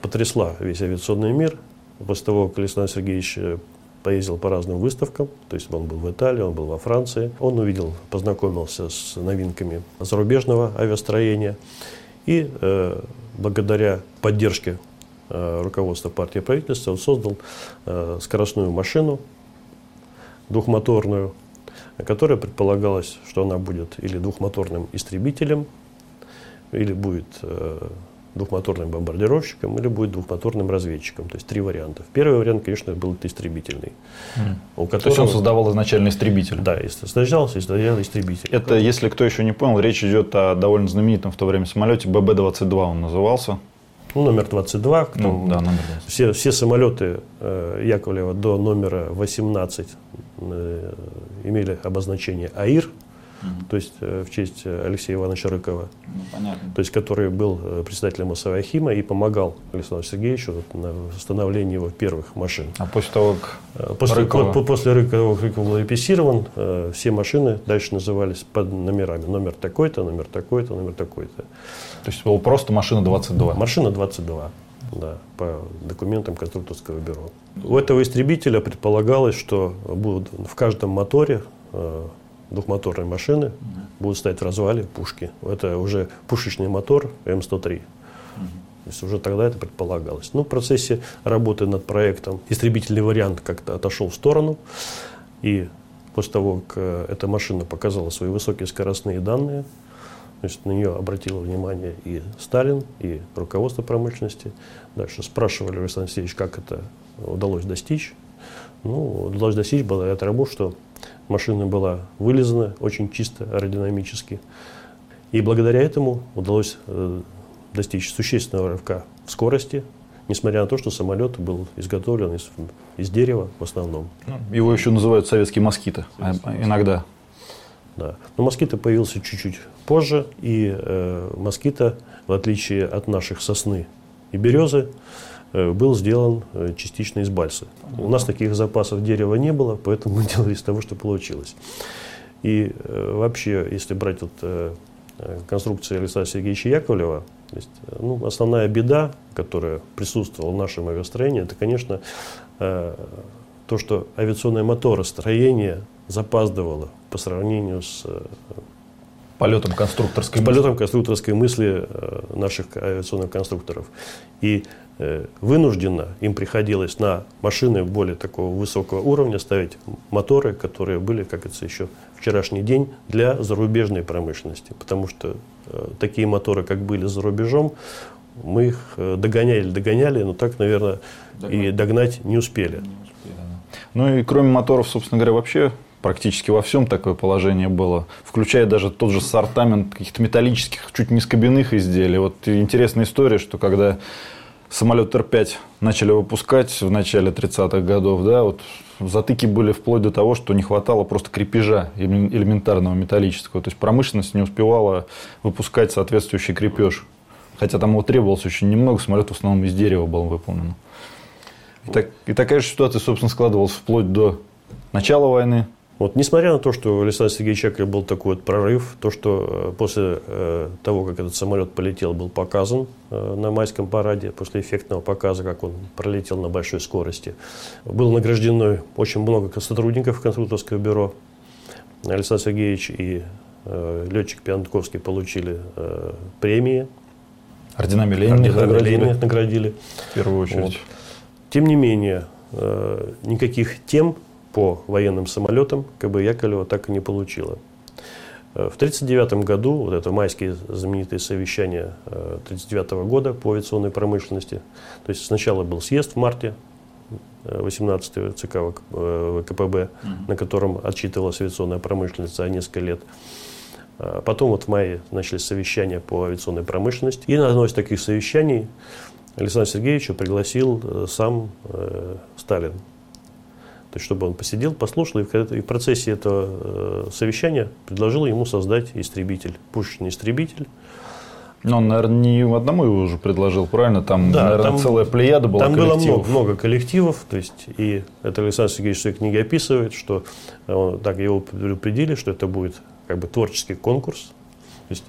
Speaker 2: потрясла весь авиационный мир, после того, как Александр Сергеевич поездил по разным выставкам, то есть он был в Италии, он был во Франции, он увидел, познакомился с новинками зарубежного авиастроения. И э, благодаря поддержке э, руководства партии правительства он создал э, скоростную машину двухмоторную, которая предполагалось, что она будет или двухмоторным истребителем, или будет э, двухмоторным бомбардировщиком или будет двухмоторным разведчиком. То есть три варианта. Первый вариант, конечно, был это истребительный.
Speaker 1: Mm. У которого... То есть он создавал изначально истребитель?
Speaker 2: Да, сначала создавал истребитель.
Speaker 1: Это, если кто еще не понял, речь идет о довольно знаменитом в то время самолете ББ-22 он назывался.
Speaker 2: Ну, номер 22. Ну, да, номер 22. Все, все самолеты э, Яковлева до номера 18 э, имели обозначение АИР то есть э, в честь э, Алексея Ивановича Рыкова, ну, понятно. то есть который был э, председателем Асавиахима и помогал Александру Сергеевичу на восстановлении его первых машин.
Speaker 1: А после того, как
Speaker 2: после, Рыкова... по, после Рыкова, Рыков был репрессирован, все машины дальше назывались под номерами. Номер такой-то, номер такой-то, номер такой-то.
Speaker 1: То есть было просто машина 22?
Speaker 2: Машина 22 да, по документам конструкторского бюро. У этого истребителя предполагалось, что будут в каждом моторе двухмоторной машины угу. будут стоять в развале пушки. Это уже пушечный мотор М103. Угу. То есть уже тогда это предполагалось. Ну, в процессе работы над проектом истребительный вариант как-то отошел в сторону. И после того, как э, эта машина показала свои высокие скоростные данные, значит, на нее обратило внимание и Сталин, и руководство промышленности. Дальше спрашивали Александр Алексеевич, как это удалось достичь. Ну, удалось достичь благодаря тому, что машина была вылезана очень чисто аэродинамически. И благодаря этому удалось э, достичь существенного рывка в скорости, несмотря на то, что самолет был изготовлен из, из дерева в основном.
Speaker 1: Ну, его еще называют советский москиты, а, иногда.
Speaker 2: Да. Но москита появился чуть-чуть позже, и э, москита, в отличие от наших сосны и березы, был сделан э, частично из бальса. У нас таких запасов дерева не было, поэтому мы *laughs* делали из того, что получилось. И э, вообще, если брать вот, конструкцию Александра Сергеевича Яковлева, то есть, ну, основная беда, которая присутствовала в нашем авиастроении, это, конечно, то, что авиационное моторостроение запаздывало по сравнению с
Speaker 1: полетом конструкторской
Speaker 2: с полетом конструкторской мысли наших авиационных конструкторов. И Э, вынужденно им приходилось на машины более такого высокого уровня ставить моторы, которые были, как это еще вчерашний день, для зарубежной промышленности. Потому что э, такие моторы, как были за рубежом, мы их э, догоняли, догоняли, но так, наверное, Догнать. и догнать не успели. не успели
Speaker 1: да. Ну и кроме моторов, собственно говоря, вообще практически во всем такое положение было, включая даже тот же сортамент каких-то металлических, чуть не скобяных изделий. Вот интересная история, что когда самолет Р-5 начали выпускать в начале 30-х годов, да, вот затыки были вплоть до того, что не хватало просто крепежа элементарного металлического. То есть промышленность не успевала выпускать соответствующий крепеж. Хотя там его требовалось очень немного, самолет в основном из дерева был выполнен. И, так, и такая же ситуация, собственно, складывалась вплоть до начала войны,
Speaker 2: вот, несмотря на то, что у Александра Сергеевича был такой вот прорыв, то, что э, после э, того, как этот самолет полетел, был показан э, на майском параде, после эффектного показа, как он пролетел на большой скорости, было награждено очень много сотрудников конструкторского бюро. Александр Сергеевич и летчик Пиантковский получили премии.
Speaker 1: Орденами Ленина
Speaker 2: Орденами наградили. Ленина наградили.
Speaker 1: В первую очередь. Вот.
Speaker 2: Тем не менее, никаких тем по военным самолетам КБ Яковлева так и не получила. Э, в 1939 году, вот это майские знаменитые совещания 1939 года по авиационной промышленности, то есть сначала был съезд в марте 18 ЦК ВКПБ, на котором отчитывалась авиационная промышленность за несколько лет. Потом вот в мае начались совещания по авиационной промышленности. И на одно из таких совещаний Александр Сергеевича пригласил э, сам э, Сталин. То есть, чтобы он посидел, послушал, и в процессе этого э, совещания предложил ему создать истребитель, пушечный истребитель.
Speaker 1: Но он, наверное, не одному его уже предложил, правильно? Там, да, наверное, там, целая плеяда была
Speaker 2: Там коллективов. было много, много коллективов. То есть, и это Александр Сергеевич в своей книге описывает, что он, так его предупредили, что это будет как бы творческий конкурс.
Speaker 1: То есть,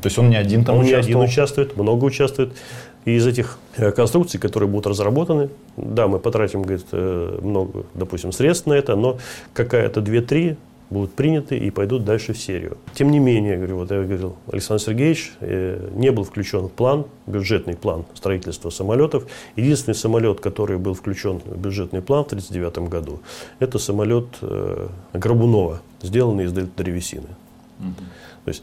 Speaker 1: То есть он не один там
Speaker 2: он участвовал? не один участвует, много участвует. И из этих э, конструкций, которые будут разработаны, да, мы потратим, говорит, э, много, допустим, средств на это, но какая-то две-три будут приняты и пойдут дальше в серию. Тем не менее, говорю, вот я говорил, Александр Сергеевич э, не был включен в план, бюджетный план строительства самолетов. Единственный самолет, который был включен в бюджетный план в 1939 году, это самолет э, Грабунова, сделанный из древесины. Угу. То есть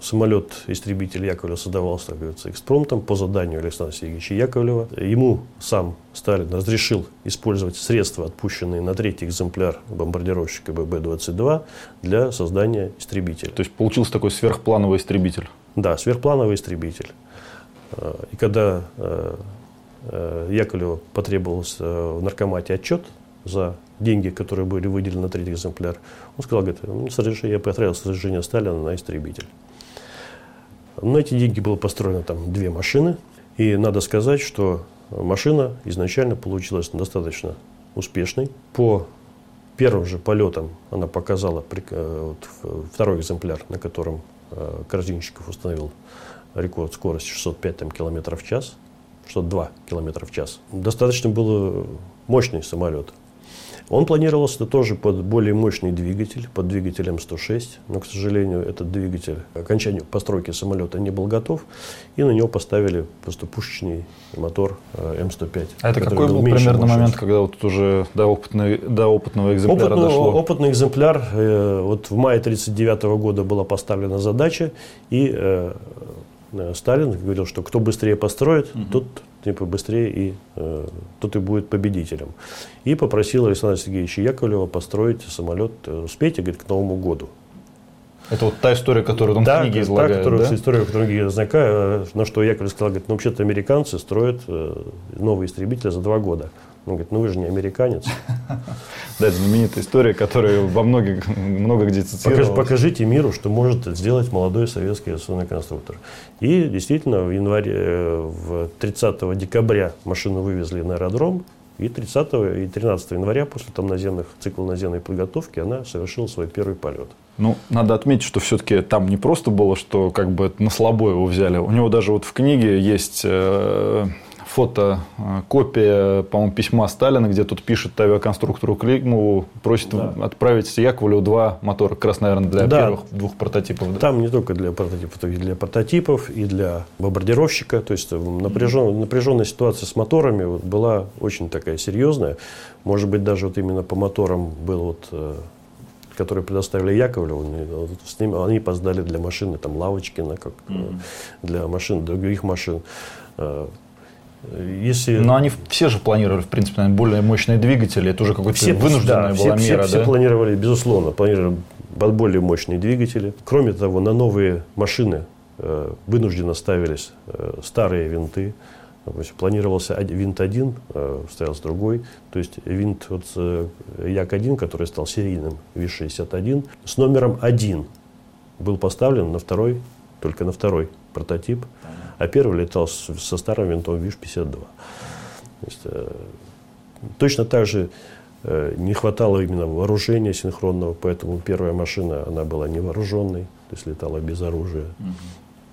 Speaker 2: самолет-истребитель Яковлева создавался, так говорится, экспромтом по заданию Александра Сергеевича Яковлева. Ему сам Сталин разрешил использовать средства, отпущенные на третий экземпляр бомбардировщика ББ-22 для создания истребителя.
Speaker 1: То есть получился такой сверхплановый истребитель?
Speaker 2: Да, сверхплановый истребитель. Э, и когда э, э, Яковлеву потребовался в наркомате отчет за деньги, которые были выделены на третий экземпляр. Он сказал, говорит, я потратил с разрешения Сталина на истребитель. На эти деньги было построено там две машины. И надо сказать, что машина изначально получилась достаточно успешной. По первым же полетам она показала вот, второй экземпляр, на котором э, Корзинщиков установил рекорд скорости 605 там, км в час, 602 км в час. Достаточно был мощный самолет. Он планировался тоже под более мощный двигатель, под двигателем 106, но, к сожалению, этот двигатель к окончанию постройки самолета не был готов, и на него поставили просто пушечный мотор э, М105.
Speaker 1: А это какой был, был примерно мощности. момент, когда вот уже до, опытной, до опытного экземпляра
Speaker 2: опытный,
Speaker 1: дошло?
Speaker 2: Опытный экземпляр, э, вот в мае 1939 года была поставлена задача, и э, Сталин говорил, что кто быстрее построит, угу. тот типа, быстрее и э, тот и будет победителем. И попросил Александра Сергеевича Яковлева построить самолет, э, успейте, говорит, к Новому году.
Speaker 1: Это вот та история, которую он
Speaker 2: да,
Speaker 1: в книге излагает,
Speaker 2: та, которую, да? история, которую я знаю, э, на что Яковлев сказал, говорит, ну, вообще-то американцы строят э, новые истребители за два года. Он говорит, ну вы же не американец. *laughs*
Speaker 1: Да, это знаменитая история, которая во многих, много где цитировалась.
Speaker 2: Покажите миру, что может сделать молодой советский авиационный конструктор. И действительно, в январе, э, в 30 декабря машину вывезли на аэродром, и 30 и 13 января, после там наземных, цикла наземной подготовки, она совершила свой первый полет.
Speaker 1: Ну, надо отметить, что все-таки там не просто было, что как бы на слабо его взяли. У него даже вот в книге есть э, фото, э, по-моему, письма Сталина, где тут пишет авиаконструктору Климову, просит да. отправить Яковлеву два мотора, как раз, наверное, для да. первых двух прототипов.
Speaker 2: Да? Там не только для прототипов, и для прототипов, и для бомбардировщика. То есть напряжен, напряженная ситуация с моторами вот, была очень такая серьезная. Может быть, даже вот именно по моторам был вот э, которые предоставили Яковлеву, с ними, они поздали для машины, там, Лавочкина, как mm-hmm. для машин, других машин.
Speaker 1: Если... Но они все же планировали, в принципе, наверное, более мощные двигатели. Это уже какой-то все, вынужденная да, была
Speaker 2: все,
Speaker 1: мера,
Speaker 2: все, да? Все планировали, безусловно, планировали под более мощные двигатели. Кроме того, на новые машины э, вынужденно ставились э, старые винты. Допустим, планировался винт один, э, ставился другой. То есть винт вот, э, Як-1, который стал серийным ВИС-61, с номером 1 был поставлен на второй, только на второй прототип а первый летал со старым винтом ВИШ-52. э, точно так же э, не хватало именно вооружения синхронного, поэтому первая машина, она была невооруженной, то есть летала без оружия. Угу.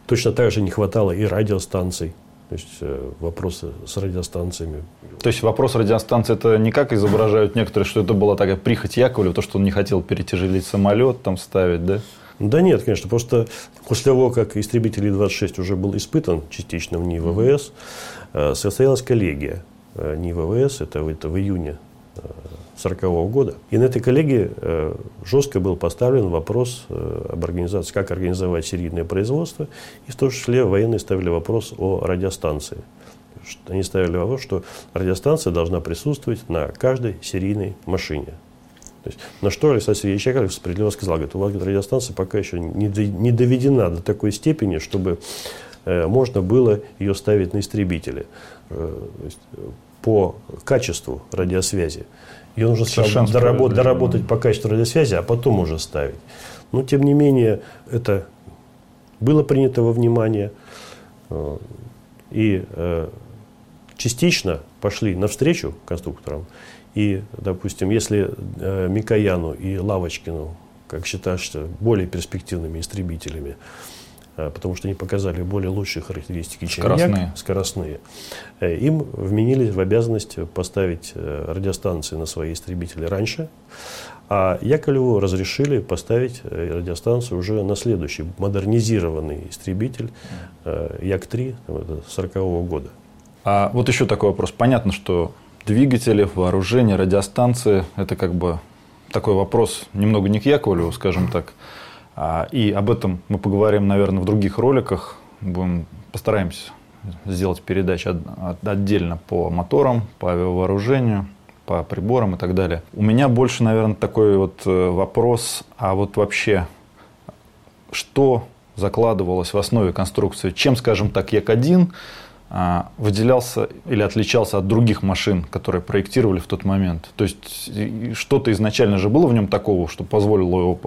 Speaker 2: Точно так же не хватало и радиостанций. То есть э, вопросы с радиостанциями.
Speaker 1: То есть вопрос радиостанции это не как изображают некоторые, что это была такая прихоть Яковлева, то, что он не хотел перетяжелить самолет, там ставить, да?
Speaker 2: Да нет, конечно. Просто после того, как истребитель И-26 уже был испытан частично в НИИ ВВС, э, состоялась коллегия. не ВВС, это, это в июне 1940 года. И на этой коллегии э, жестко был поставлен вопрос э, об организации, как организовать серийное производство. И в том числе военные ставили вопрос о радиостанции. Они ставили вопрос, что радиостанция должна присутствовать на каждой серийной машине. То есть, на что Александр Сергеевич Яковлев справедливо сказал, говорит, у вас говорит, радиостанция пока еще не, не доведена до такой степени, чтобы э, можно было ее ставить на истребители. Э, есть, по качеству радиосвязи. Ее нужно сначала доработать, доработать по качеству радиосвязи, а потом уже ставить. Но, тем не менее, это было принято во внимание. Э, и э, частично пошли навстречу конструкторам. И, допустим, если э, Микояну и Лавочкину, как считаешь, более перспективными истребителями, Э, потому что они показали более лучшие характеристики, чем скоростные. Як, скоростные. Э, им вменили в обязанность поставить радиостанции на свои истребители раньше, а Яковлеву разрешили поставить радиостанцию уже на следующий модернизированный истребитель Як-3 40 -го года.
Speaker 1: А вот еще такой вопрос. Понятно, что двигатели, вооружение, радиостанции – это как бы такой вопрос немного не к Яковлеву, скажем так, а, и об этом мы поговорим, наверное, в других роликах. Будем, постараемся сделать передачи отдельно по моторам, по авиавооружению, по приборам и так далее. У меня больше, наверное, такой вот э, вопрос, а вот вообще, что закладывалось в основе конструкции? Чем, скажем так, Як-1 а, выделялся или отличался от других машин, которые проектировали в тот момент? То есть что-то изначально же было в нем такого, что позволило его,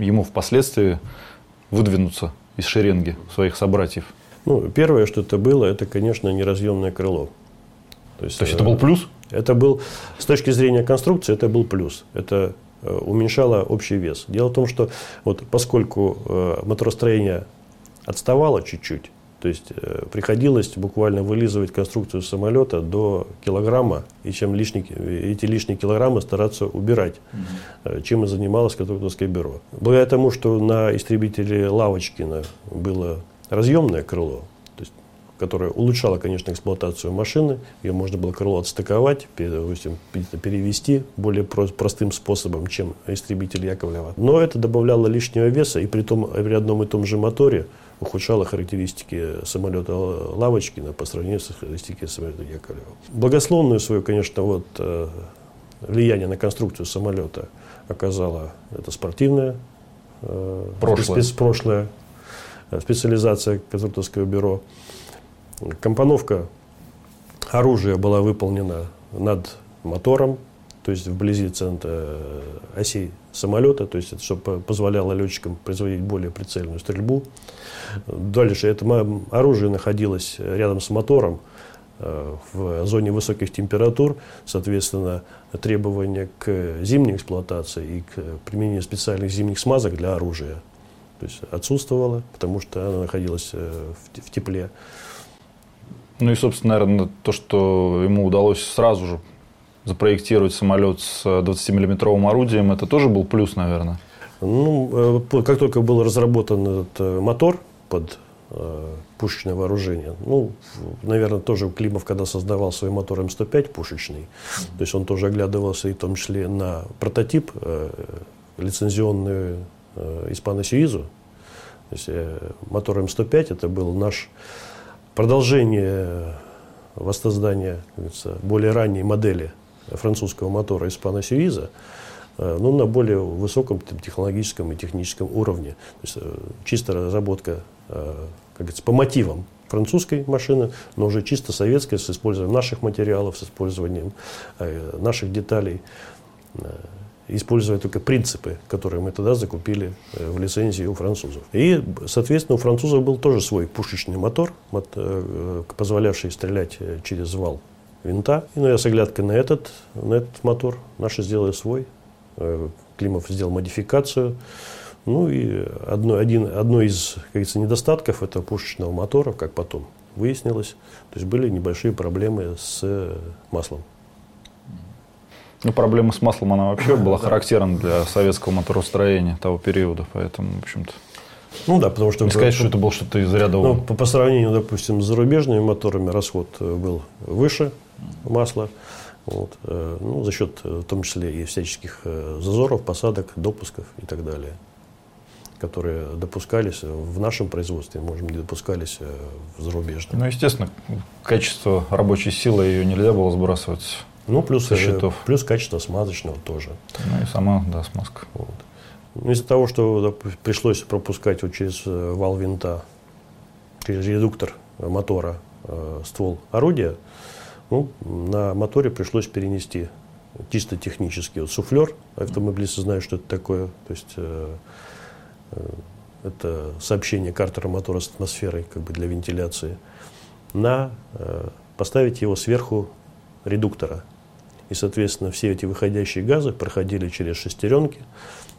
Speaker 1: ему впоследствии выдвинуться из шеренги своих собратьев?
Speaker 2: Ну, первое, что это было, это, конечно, неразъемное крыло.
Speaker 1: То есть, То есть это был плюс?
Speaker 2: Это был, с точки зрения конструкции, это был плюс. Это э, уменьшало общий вес. Дело в том, что вот поскольку э, моторостроение отставало чуть-чуть, то есть э, приходилось буквально вылизывать конструкцию самолета до килограмма, и чем лишний, эти лишние килограммы стараться убирать, угу. чем и занималось конструкторское бюро. Благодаря тому, что на истребителе Лавочкина было разъемное крыло, то есть, которое улучшало, конечно, эксплуатацию машины, ее можно было крыло отстыковать, допустим, перевести более простым способом, чем истребитель Яковлева. Но это добавляло лишнего веса, и при, том, при одном и том же моторе ухудшало характеристики самолета Лавочкина по сравнению с характеристиками самолета Яковлева. Благословную свою, конечно, вот, э, влияние на конструкцию самолета оказала это спортивное
Speaker 1: э, прошлое.
Speaker 2: Спец, прошлое э, специализация конструкторского бюро. Компоновка оружия была выполнена над мотором, то есть вблизи центра оси самолета, то есть это чтобы позволяло летчикам производить более прицельную стрельбу. Дальше это оружие находилось рядом с мотором э, в зоне высоких температур, соответственно, требования к зимней эксплуатации и к применению специальных зимних смазок для оружия то есть отсутствовало, потому что оно находилось э, в тепле.
Speaker 1: Ну и, собственно, наверное, то, что ему удалось сразу же запроектировать самолет с 20-миллиметровым орудием, это тоже был плюс, наверное?
Speaker 2: Ну, э, как только был разработан этот мотор, под э, пушечное вооружение. Ну, наверное, тоже Климов, когда создавал свой мотор М105 пушечный, то есть он тоже оглядывался и в том числе на прототип э, лицензионную э, Испано-Сюизу. То есть э, мотор М105 это был наш продолжение воссоздания более ранней модели французского мотора Испано-Сюиза. Э, ну, на более высоком технологическом и техническом уровне. То есть, э, чисто разработка, э, как говорится, по мотивам французской машины, но уже чисто советская, с использованием наших материалов, с использованием наших деталей, используя только принципы, которые мы тогда закупили в лицензии у французов. И, соответственно, у французов был тоже свой пушечный мотор, позволявший стрелять через вал винта. И, ну, я с оглядкой на этот, на этот мотор наши сделали свой, Э, Климов сделал модификацию. Ну и одно, один, одно из как говорится, недостатков этого пушечного мотора, как потом выяснилось, то есть были небольшие проблемы с маслом.
Speaker 1: Ну, проблема с маслом, она вообще *laughs* была характерна для советского моторостроения того периода, поэтому, в общем-то...
Speaker 2: Ну да, потому что...
Speaker 1: Не сказать, что это было что-то из ряда
Speaker 2: ну, по, по сравнению, допустим, с зарубежными моторами расход э, был выше масла. Вот, э, ну, за счет, в том числе, и всяческих зазоров, посадок, допусков и так далее которые допускались в нашем производстве, может не допускались в зарубежном.
Speaker 1: Ну, естественно, качество рабочей силы ее нельзя было сбрасывать
Speaker 2: ну, плюс, со счетов. плюс качество смазочного тоже.
Speaker 1: Ну, и сама, да, смазка.
Speaker 2: Вот. Ну, из-за того, что пришлось пропускать вот через э, вал винта, через редуктор мотора э, ствол орудия, ну, на моторе пришлось перенести чисто технически вот суфлер. Автомобилисты знают, что это такое. То есть э, э, это сообщение картера мотора с атмосферой как бы для вентиляции. На э, поставить его сверху редуктора. И, соответственно, все эти выходящие газы проходили через шестеренки,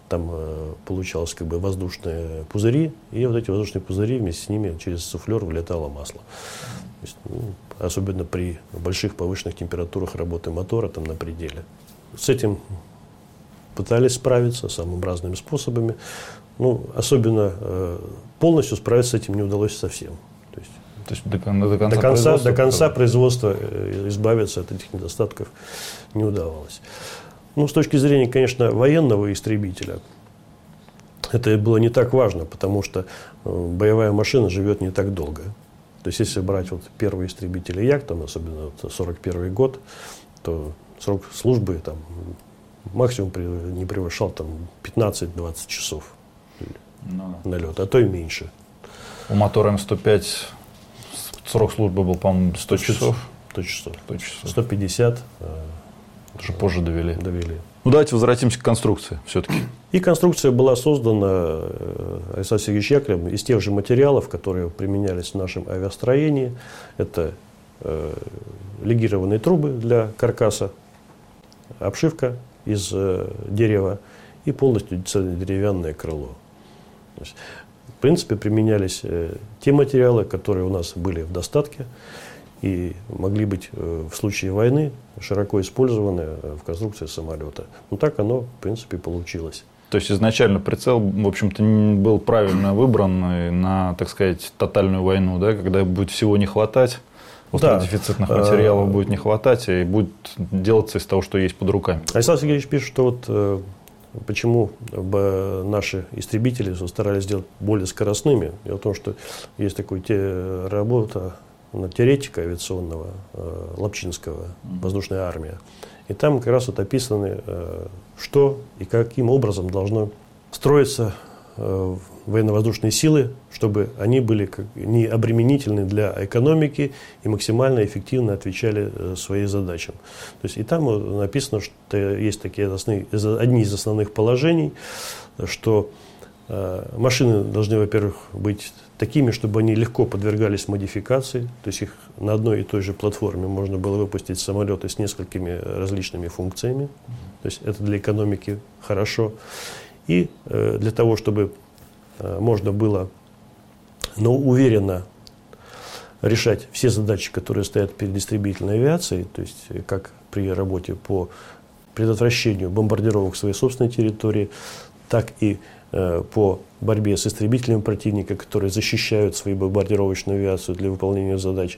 Speaker 2: там э, получалось как бы воздушные пузыри, и вот эти воздушные пузыри вместе с ними через суфлер вылетало масло. есть, ну, особенно при больших повышенных температурах работы мотора там на пределе. С этим пытались справиться самыми разными способами. Ну, особенно э, полностью справиться с этим не удалось совсем.
Speaker 1: То есть, То есть до, до конца,
Speaker 2: до конца, до конца производства э, избавиться от этих недостатков не удавалось. Ну, с точки зрения, конечно, военного истребителя, это было не так важно, потому что э, боевая машина живет не так долго. То есть, если брать вот первые истребители Як, там, особенно вот 41 год, то срок службы там, максимум не превышал там, 15-20 часов ну, налет, а то и меньше.
Speaker 1: У мотора М105 срок службы был, по-моему, 100 часов.
Speaker 2: 100 часов. 100 часов. 150
Speaker 1: уже позже довели.
Speaker 2: Довели.
Speaker 1: Ну давайте возвратимся к конструкции все-таки.
Speaker 2: И конструкция была создана э, Александром Сергеевичем Яковлевым из тех же материалов, которые применялись в нашем авиастроении. Это э, легированные трубы для каркаса, обшивка из э, дерева и полностью деревянное крыло. В принципе, применялись э, те материалы, которые у нас были в достатке и могли быть э, в случае войны широко использованы э, в конструкции самолета. Ну так оно, в принципе, получилось.
Speaker 1: То есть изначально прицел, в общем-то, был правильно выбран на, так сказать, тотальную войну, да, когда будет всего не хватать, да. дефицитных материалов а... будет не хватать, и будет делаться из того, что есть под руками.
Speaker 2: Александр Сергеевич пишет, что вот э, почему наши истребители старались сделать более скоростными. Дело в том, что есть такая работа теоретика авиационного э, Лапчинского, воздушная армия. И там как раз вот описаны, э, что и каким образом должно строиться э, военно-воздушные силы, чтобы они были не обременительны для экономики и максимально эффективно отвечали своим задачам. То есть и там написано, что есть такие основные, одни из основных положений, что машины должны, во-первых, быть такими, чтобы они легко подвергались модификации, то есть их на одной и той же платформе можно было выпустить самолеты с несколькими различными функциями, то есть это для экономики хорошо. И э, для того, чтобы э, можно было, но уверенно решать все задачи, которые стоят перед истребительной авиацией, то есть как при работе по предотвращению бомбардировок своей собственной территории, так и Э, по борьбе с истребителями противника, которые защищают свою бомбардировочную авиацию для выполнения задач,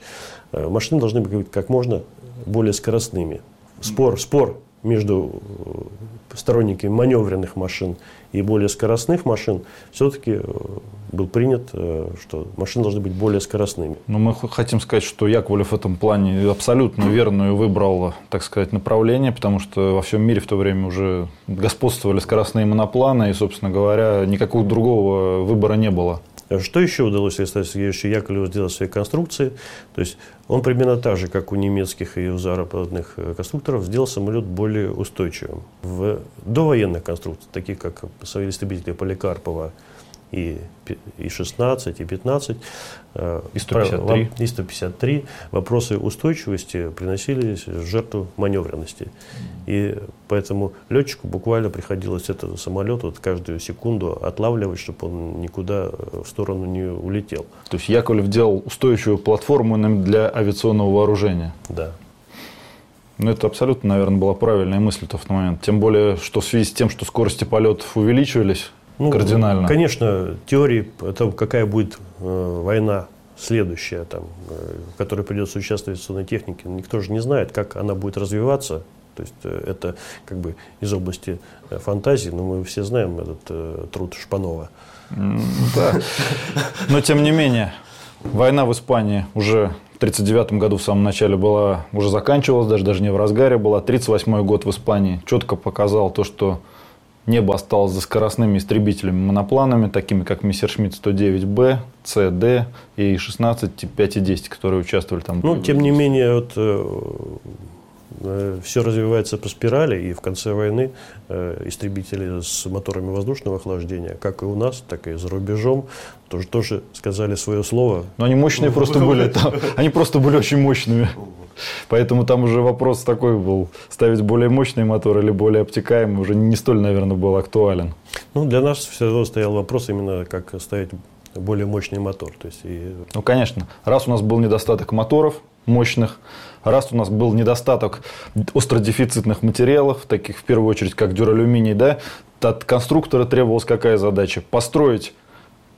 Speaker 2: э, машины должны быть как можно более скоростными. Спор, спор между э, сторонниками маневренных машин и более скоростных машин, все-таки э, был принят, э, что машины должны быть более скоростными.
Speaker 1: Но мы хотим сказать, что Яковлев в этом плане абсолютно верную выбрал, так сказать, направление, потому что во всем мире в то время уже господствовали скоростные монопланы, и, собственно говоря, никакого другого выбора не было.
Speaker 2: Что еще удалось Александру Сергеевичу Яковлеву сделать в своей конструкции? То есть он примерно так же, как у немецких и у западных э, конструкторов, сделал самолет более устойчивым. В довоенных конструкциях, таких как истребители Поликарпова и, и 16, и 15.
Speaker 1: Э, и 153.
Speaker 2: И 153. Вопросы устойчивости приносились жертву маневренности. И поэтому летчику буквально приходилось этот самолет вот каждую секунду отлавливать, чтобы он никуда в сторону не улетел.
Speaker 1: То есть Яковлев делал устойчивую платформу для авиационного вооружения.
Speaker 2: Да.
Speaker 1: Ну, это абсолютно, наверное, была правильная мысль в тот момент. Тем более, что в связи с тем, что скорости полетов увеличивались, ну, кардинально.
Speaker 2: Конечно, теории о том, какая будет э, война следующая, там, э, в которой придется участвовать в авиационной технике, никто же не знает, как она будет развиваться. То есть э, это как бы из области э, фантазии, но мы все знаем этот э, труд Шпанова.
Speaker 1: Да. Но тем не менее, война в Испании уже в 1939 году в самом начале была, уже заканчивалась, даже, даже не в разгаре была. 1938 год в Испании четко показал то, что Небо осталось за скоростными истребителями-монопланами, такими как Мессершмитт 109Б, ЦД и 16, 5 и 10, которые участвовали там.
Speaker 2: Ну, тем не менее, вот, э, э, все развивается по спирали, и в конце войны э, истребители с моторами воздушного охлаждения, как и у нас, так и за рубежом, тоже, тоже сказали свое слово.
Speaker 1: Но они мощные просто *laughs* были, они просто были очень мощными. Поэтому там уже вопрос такой был, ставить более мощный мотор или более обтекаемый уже не столь, наверное, был актуален.
Speaker 2: Ну, для нас все равно стоял вопрос именно, как ставить более мощный мотор. То есть и...
Speaker 1: Ну, конечно. Раз у нас был недостаток моторов мощных, раз у нас был недостаток остродефицитных материалов, таких в первую очередь, как дюралюминий, да, от конструктора требовалась какая задача? Построить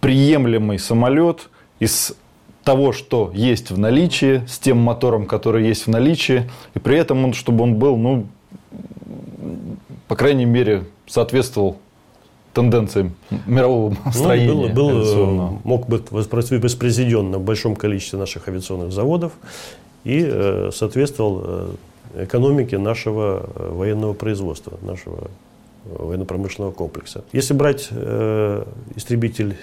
Speaker 1: приемлемый самолет из того, что есть в наличии, с тем мотором, который есть в наличии, и при этом, он, чтобы он был, ну, по крайней мере, соответствовал тенденциям мирового ну, строения.
Speaker 2: Был, был, мог быть воспроизведен на большом количестве наших авиационных заводов и э, соответствовал э, экономике нашего э, военного производства, нашего военно-промышленного комплекса. Если брать э, истребитель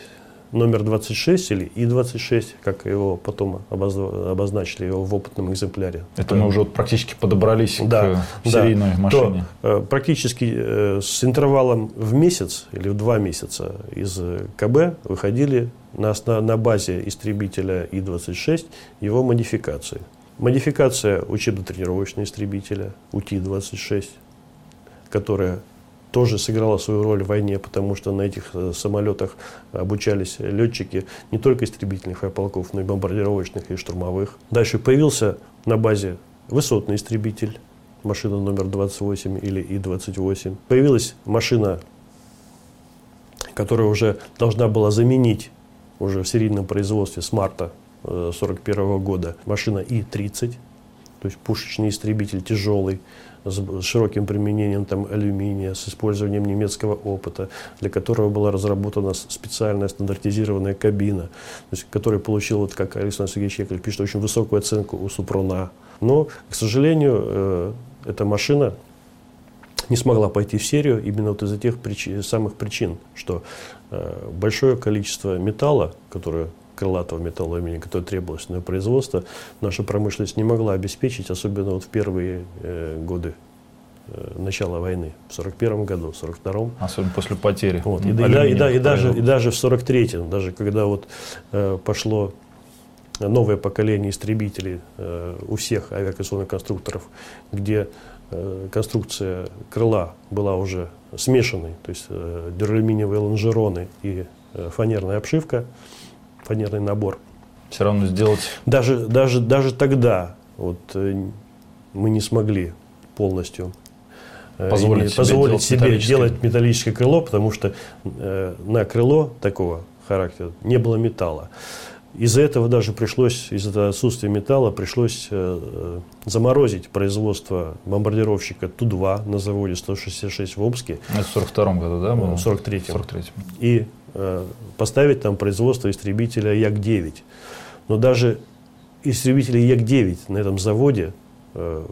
Speaker 2: номер 26 или И-26, как его потом обозначили его в опытном экземпляре.
Speaker 1: Это мы уже практически подобрались да, к серийной да, машине.
Speaker 2: То, э, практически э, с интервалом в месяц или в два месяца из КБ выходили на, на базе истребителя И-26 его модификации. Модификация учебно-тренировочного истребителя УТИ-26, которая тоже сыграла свою роль в войне, потому что на этих э, самолетах обучались летчики не только истребительных авиаполков, но и бомбардировочных и штурмовых. Дальше появился на базе высотный истребитель, машина номер 28 или И-28. Появилась машина, которая уже должна была заменить уже в серийном производстве с марта 1941 э, года машина И-30, то есть пушечный истребитель тяжелый, с широким применением там, алюминия, с использованием немецкого опыта, для которого была разработана специальная стандартизированная кабина, то есть, который получил, вот, как Александр Сергеевич Яковлев пишет, очень высокую оценку у Супруна. Но, к сожалению, э, эта машина не смогла пойти в серию именно вот из-за тех причин, самых причин, что э, большое количество металла, которое крылатого металлоалюминия, которое требовалось на производство, наша промышленность не могла обеспечить, особенно вот в первые э, годы э, начала войны, в 41 году, в 42
Speaker 1: Особенно после потери.
Speaker 2: Вот. И, и, да, и, да, и, даже, и даже в 43-м, даже когда вот э, пошло новое поколение истребителей э, у всех авиаконструкционных конструкторов, где э, конструкция крыла была уже смешанной, то есть э, дюралюминиевые лонжероны и э, фанерная обшивка, фанерный набор.
Speaker 1: Все равно сделать.
Speaker 2: Даже, даже, даже тогда вот, э, мы не смогли полностью
Speaker 1: э, позволить, себе, позволить делать, себе металлическое.
Speaker 2: делать металлическое крыло, потому что э, на крыло такого характера не было металла. Из-за этого даже пришлось, из-за отсутствия металла, пришлось э, э заморозить производство бомбардировщика Ту-2 на заводе 166 в Обске.
Speaker 1: Это в 42 году, да?
Speaker 2: В 43-м. 43 И поставить там производство истребителя Як-9. Но даже истребители Як-9 на этом заводе э,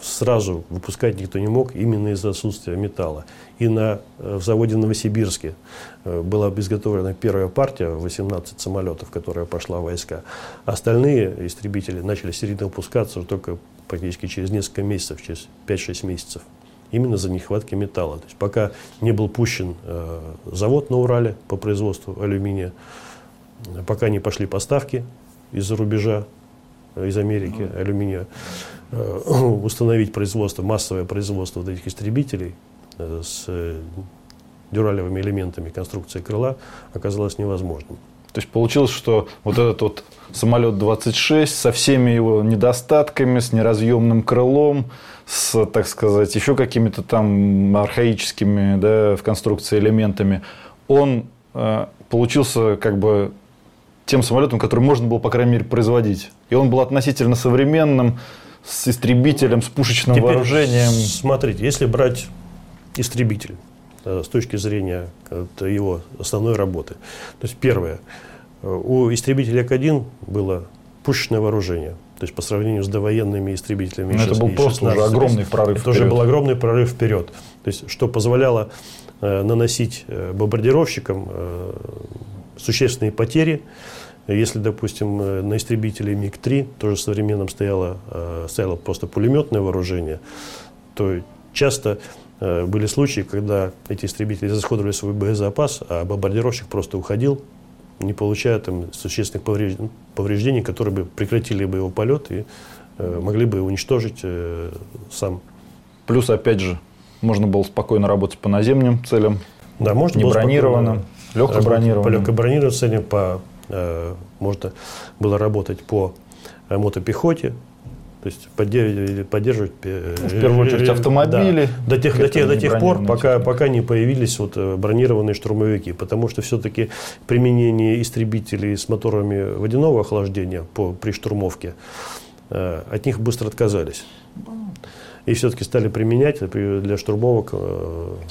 Speaker 2: сразу выпускать никто не мог именно из-за отсутствия металла. И на, э, в заводе в Новосибирске была изготовлена первая партия, 18 самолетов, которая пошла в войска. Остальные истребители начали серийно выпускаться только практически через несколько месяцев, через 5-6 месяцев именно за нехватки металла. То есть пока не был пущен э, завод на Урале по производству алюминия, пока не пошли поставки из-за рубежа, э, из Америки mm-hmm. алюминия, э, *clears throat* установить производство, массовое производство вот этих истребителей э, с э, дюралевыми элементами конструкции крыла оказалось невозможным.
Speaker 1: То есть получилось, что вот этот вот самолет 26 со всеми его недостатками, с неразъемным крылом, с, так сказать, еще какими-то там архаическими да, в конструкции элементами, он э, получился как бы тем самолетом, который можно было, по крайней мере, производить. И он был относительно современным, с истребителем, с пушечным Теперь вооружением.
Speaker 2: Смотрите, если брать истребитель э, с точки зрения его основной работы. То есть первое, э, у истребителя Як-1 было пушечное вооружение. То есть по сравнению с довоенными истребителями.
Speaker 1: Но это был просто уже огромный прорыв
Speaker 2: Это вперед. уже был огромный прорыв вперед. То есть что позволяло э, наносить э, бомбардировщикам э, существенные потери. Если, допустим, э, на истребителе МиГ-3 тоже современном стояло, э, стояло просто пулеметное вооружение, то часто э, были случаи, когда эти истребители расходовали свой боезапас, а бомбардировщик просто уходил, не получая там существенных повреждений, повреждений которые бы прекратили бы его полет и э, могли бы уничтожить э, сам.
Speaker 1: Плюс, опять же, можно было спокойно работать по наземным целям,
Speaker 2: да, можно
Speaker 1: не бронированным, легко бронированным.
Speaker 2: По легко бронированным целям, по, э, можно было работать по мотопехоте, то есть поддерживать, поддерживать
Speaker 1: э, в первую очередь автомобили.
Speaker 2: Да, до тех, до тех, до тех пор, пока, пока не появились вот э, бронированные штурмовики. Потому что все-таки применение истребителей с моторами водяного охлаждения по, при штурмовке, э, от них быстро отказались. И все-таки стали применять для штурмовок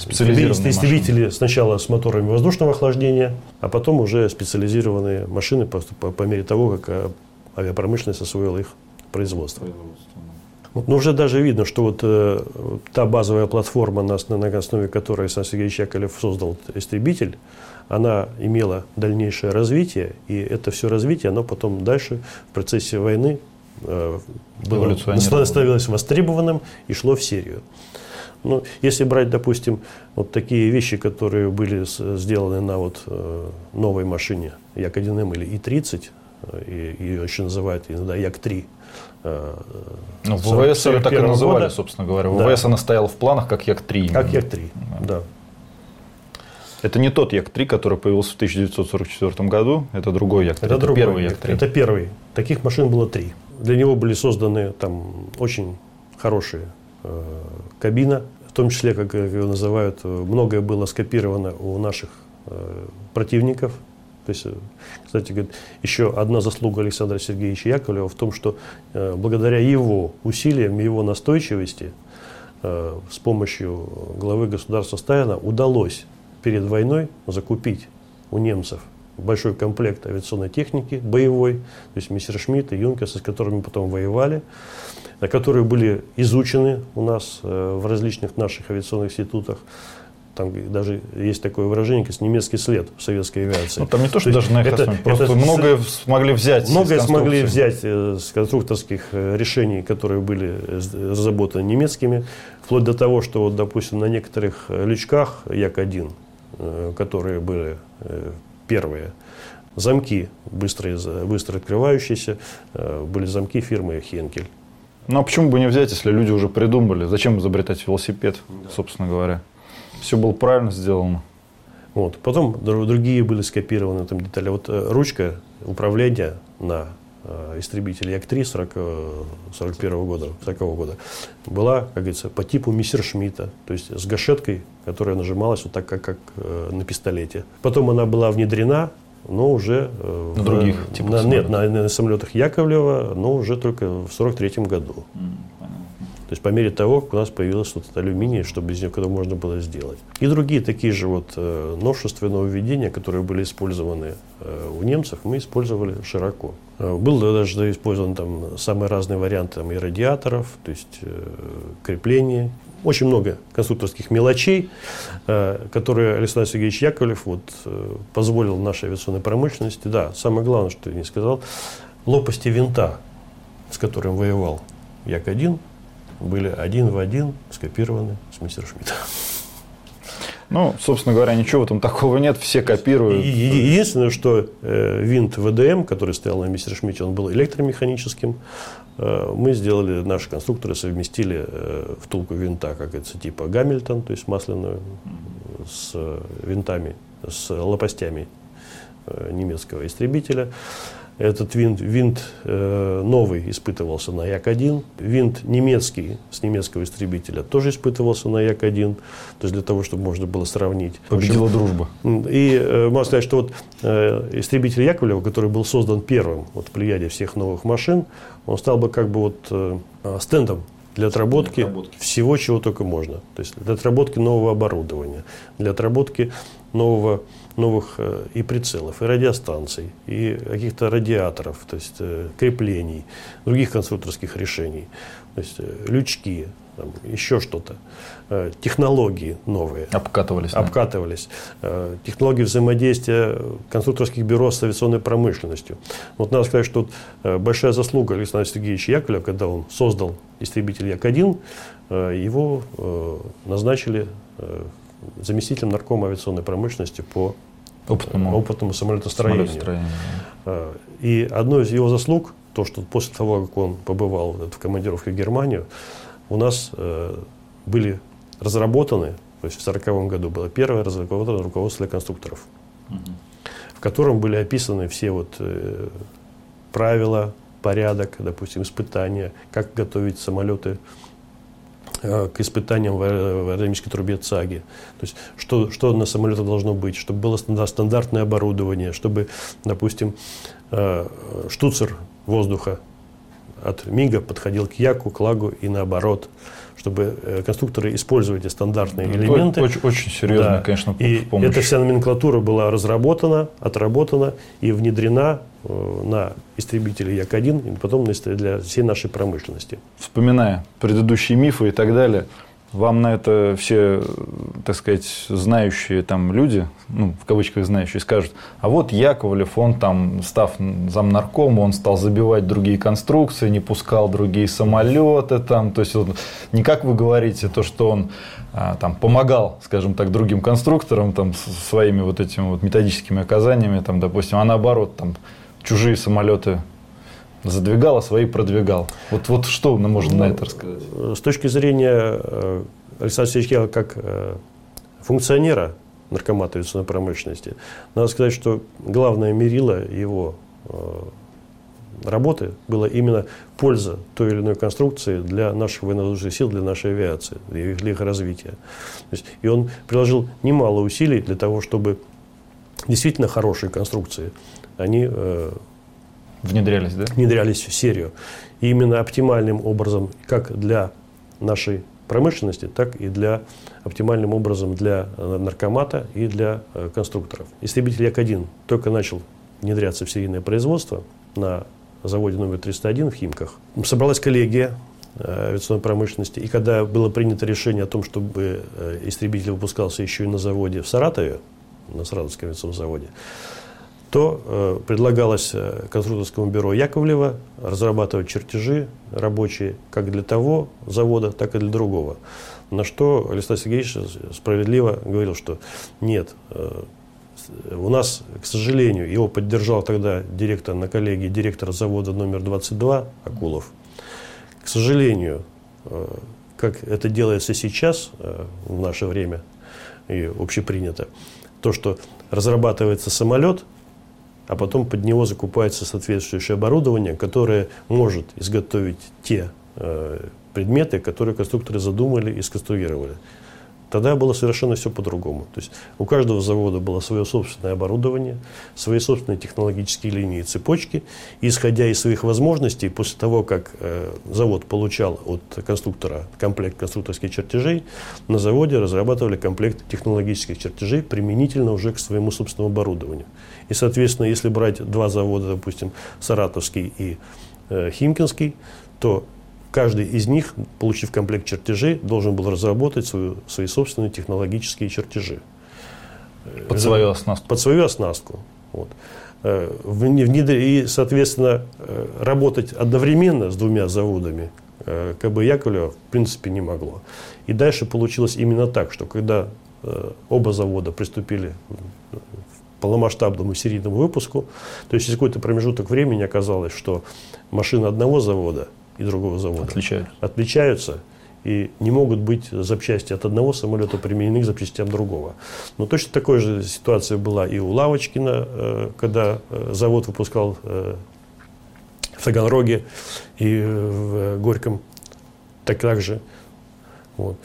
Speaker 2: истребители сначала с моторами воздушного охлаждения, а потом уже специализированные машины по, по, по мере того, как авиапромышленность освоила их производства. Вот, но уже даже видно, что вот э, та базовая платформа, на, на основе которой Сан Сергеевич Яковлев создал истребитель, она имела дальнейшее развитие, и это все развитие, оно потом дальше в процессе войны э, было, *laughs* становилось востребованным и шло в серию. Ну, если брать, допустим, вот такие вещи, которые были сделаны на вот, э, новой машине Як-1М или И-30, э, ее еще называют иногда Як-3,
Speaker 1: Э, ну, в ВВС ее так и называли, года. собственно говоря. Да. ВВС она стояла в планах как Як-3.
Speaker 2: Как Як-3, да. да.
Speaker 1: Это не тот Як-3, который появился в 1944 году, это другой Як-3.
Speaker 2: Это, это другой, первый Як-3. Это первый. Таких машин было три. Для него были созданы там очень хорошие э, кабина, в том числе, как ее называют, многое было скопировано у наших э, противников, то есть, э, кстати, говорит, еще одна заслуга Александра Сергеевича Яковлева в том, что э, благодаря его усилиям, его настойчивости, э, с помощью главы государства Сталина удалось перед войной закупить у немцев большой комплект авиационной техники боевой, то есть Мессершмитт и Юнкерс, с которыми потом воевали, которые были изучены у нас в различных наших авиационных институтах там даже есть такое выражение, как немецкий след в советской авиации.
Speaker 1: Ну, там не то, что то даже на это, просто это, многое смогли взять.
Speaker 2: Многое смогли взять э, с конструкторских э, решений, которые были э, разработаны немецкими, вплоть до того, что, вот, допустим, на некоторых лючках Як-1, которые были первые, замки быстрые, быстро открывающиеся, были замки фирмы Хенкель.
Speaker 1: Ну а почему бы не взять, если люди уже придумали? Зачем изобретать велосипед, да. собственно говоря? Все было правильно сделано.
Speaker 2: Вот. Потом другие были скопированы там детали. Вот э, ручка управления на э, истребителе Як-3 40, 41 года, 40 года была, как говорится, по типу Мессершмитта, то есть с гашеткой, которая нажималась вот так, как, как э, на пистолете. Потом она была внедрена, но уже
Speaker 1: на в, других
Speaker 2: типах на, Нет, на, на самолетах Яковлева, но уже только в 43 году. Mm. То есть по мере того, как у нас появилось вот это алюминий, чтобы из него можно было сделать. И другие такие же вот э, новшества и нововведения, которые были использованы э, у немцев, мы использовали широко. Э, был даже использован там самые разные варианты там, и радиаторов, то есть крепления. Очень много конструкторских мелочей, которые Александр Сергеевич Яковлев вот, позволил нашей авиационной промышленности. Да, самое главное, что я не сказал, лопасти винта, с которым воевал Як-1, были один в один скопированы с Мессершмитта.
Speaker 1: Ну, собственно говоря, ничего этом такого нет, все копируют.
Speaker 2: Единственное, что э, винт ВДМ, который стоял на Мессершмитте, он был электромеханическим. Э, мы сделали, наши конструкторы совместили э, втулку винта, как это типа Гамильтон, то есть масляную, с винтами, с лопастями немецкого истребителя. Этот винт, винт э, новый испытывался на Як-1. Винт немецкий с немецкого истребителя тоже испытывался на Як-1. То есть для того, чтобы можно было сравнить.
Speaker 1: Победила общем, дружба.
Speaker 2: И э, можно сказать, что вот э, истребитель Яковлева, который был создан первым вот, в плеяде всех новых машин, он стал бы как бы вот э, стендом для отработки, для отработки всего, чего только можно. То есть для отработки нового оборудования, для отработки нового новых э, и прицелов, и радиостанций, и каких-то радиаторов, то есть э, креплений, других конструкторских решений, то есть э, лючки, там, еще что-то. Технологии новые.
Speaker 1: Обкатывались. Да?
Speaker 2: Обкатывались. Технологии взаимодействия конструкторских бюро с авиационной промышленностью. Вот надо сказать, что большая заслуга Александра Сергеевича Яковлева, когда он создал истребитель Як-1, его назначили заместителем наркома авиационной промышленности по
Speaker 1: опытному,
Speaker 2: опытному самолетостроению. самолетостроению. А, и одно из его заслуг, то, что после того, как он побывал в командировке в Германию, у нас э, были разработаны, то есть в 1940 году было первое разработанное руководство для конструкторов, угу. в котором были описаны все вот э, правила, порядок, допустим, испытания, как готовить самолеты Э, к испытаниям в аэродинамической трубе ЦАГИ. То есть, что, что на самолете должно быть, чтобы было стандартное оборудование, чтобы, допустим, э, штуцер воздуха от МИГа подходил к Яку, к Лагу и наоборот чтобы э, конструкторы использовали эти стандартные ну, элементы.
Speaker 1: Очень, очень серьезно, да. конечно,
Speaker 2: И помощь. эта вся номенклатура была разработана, отработана и внедрена э, на истребители Як-1 и потом для всей нашей промышленности.
Speaker 1: Вспоминая предыдущие мифы и так далее, вам на это все, так сказать, знающие там люди, ну, в кавычках знающие, скажут, а вот Яковлев, он там, став замнарком, он стал забивать другие конструкции, не пускал другие самолеты там, то есть вот, не как вы говорите, то, что он а, там помогал, скажем так, другим конструкторам там своими вот этими вот методическими оказаниями, там, допустим, а наоборот, там, чужие самолеты задвигал, а свои продвигал. Вот, вот что можно ну, на это рассказать?
Speaker 2: С точки зрения э, Александра Сергеевича как э, функционера наркомата авиационной промышленности, надо сказать, что главное мерило его э, работы было именно польза той или иной конструкции для наших военно-воздушных сил, для нашей авиации, для их, для их развития. То есть, и он приложил немало усилий для того, чтобы действительно хорошие конструкции, они
Speaker 1: Внедрялись, да?
Speaker 2: Внедрялись в серию. И именно оптимальным образом, как для нашей промышленности, так и для оптимальным образом для э, наркомата и для э, конструкторов. Истребитель Як-1 только начал внедряться в серийное производство на заводе номер 301 в Химках. Собралась коллегия э, авиационной промышленности, и когда было принято решение о том, чтобы истребитель выпускался еще и на заводе в Саратове, на Саратовском авиационном заводе, то э, предлагалось э, конструкторскому бюро Яковлева разрабатывать чертежи рабочие как для того завода, так и для другого. На что Александр Сергеевич справедливо говорил, что нет, э, у нас, к сожалению, его поддержал тогда директор на коллегии, директор завода номер 22 Акулов. К сожалению, как это делается сейчас, в наше время, и общепринято, то, что разрабатывается самолет – а потом под него закупается соответствующее оборудование, которое может изготовить те э, предметы, которые конструкторы задумали и сконструировали. Тогда было совершенно все по-другому. То есть у каждого завода было свое собственное оборудование, свои собственные технологические линии и цепочки. И, исходя из своих возможностей, после того, как э, завод получал от конструктора комплект конструкторских чертежей, на заводе разрабатывали комплект технологических чертежей применительно уже к своему собственному оборудованию. И, соответственно, если брать два завода, допустим, Саратовский и э, Химкинский, то Каждый из них, получив комплект чертежей, должен был разработать свою, свои собственные технологические чертежи.
Speaker 1: Под свою оснастку.
Speaker 2: Под свою оснастку. Вот. Э, и, соответственно, э, работать одновременно с двумя заводами э, КБ Яковлева в принципе не могло. И дальше получилось именно так, что когда оба завода приступили к полномасштабному серийному выпуску, то есть через какой-то промежуток времени оказалось, что машина одного завода – и другого завода
Speaker 1: отличаются.
Speaker 2: отличаются. и не могут быть запчасти от одного самолета применены к запчастям другого. Но точно такая же ситуация была и у Лавочкина, э, когда э, завод выпускал э, в Таганроге и в Горьком так, так же.
Speaker 1: Вот.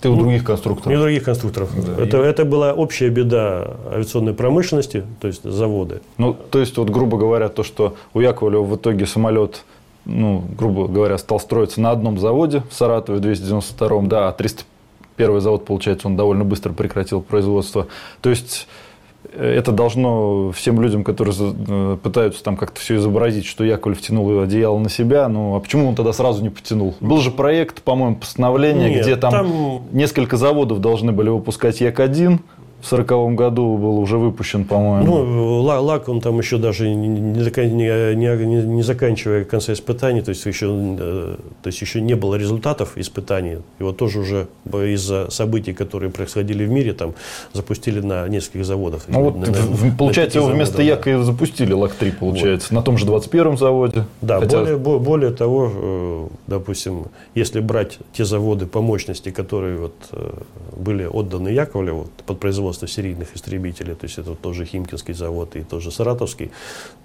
Speaker 1: Ты у ну, других конструкторов?
Speaker 2: Не у других конструкторов. Да. Это, это была общая беда авиационной промышленности, то есть заводы.
Speaker 1: Ну, то есть, вот, грубо говоря, то, что у Яковлева в итоге самолет ну, грубо говоря, стал строиться на одном заводе в Саратове, в 292-м, да, а 301 завод, получается, он довольно быстро прекратил производство. То есть, э, это должно всем людям, которые э, пытаются там как-то все изобразить, что Яковлев тянул одеяло на себя, ну а почему он тогда сразу не потянул? Был же проект, по-моему, постановления, Нет, где там, там несколько заводов должны были выпускать Як-1, в сороковом году был уже выпущен, по-моему.
Speaker 2: Ну, лак он там еще даже не, не, не, не заканчивая конца испытаний, то есть, еще, э, то есть еще не было результатов испытаний. Его тоже уже из-за событий, которые происходили в мире, там запустили на нескольких заводах.
Speaker 1: Ну, вот, на, на, получается, его вместо Яка да. запустили ЛАК-3, получается, вот. на том же 21-м заводе.
Speaker 2: Да, Хотя... более, более того, э, допустим, если брать те заводы по мощности, которые вот, э, были отданы Яковлеву под производство производства серийных истребителей, то есть это тоже Химкинский завод и тоже Саратовский,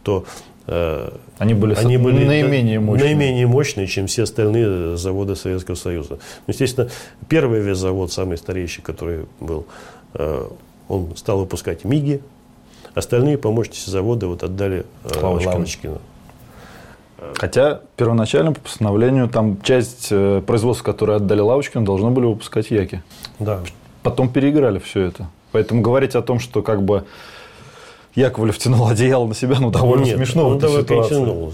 Speaker 2: то
Speaker 1: э, они были, они были наименее мощные.
Speaker 2: наименее мощные, чем все остальные заводы Советского Союза. Ну, естественно, первый весь завод, самый старейший, который был, э, он стал выпускать МИГи, остальные помощники завода вот отдали э, Лавочкину. Лавочкину.
Speaker 1: Хотя первоначально по постановлению там часть производства, которое отдали Лавочкину, должно были выпускать Яки.
Speaker 2: Да.
Speaker 1: Потом переиграли все это. Поэтому говорить о том, что как бы Яковлев тянул одеяло на себя, ну, довольно Нет, смешно
Speaker 2: он в этой тянул.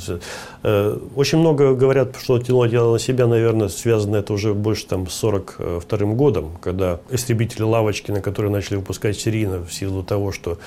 Speaker 2: Э, очень много говорят, что тянул одеяло на себя, наверное, связано это уже больше там, с 42 годом, когда истребители Лавочкина, которые начали выпускать серийно в силу того, что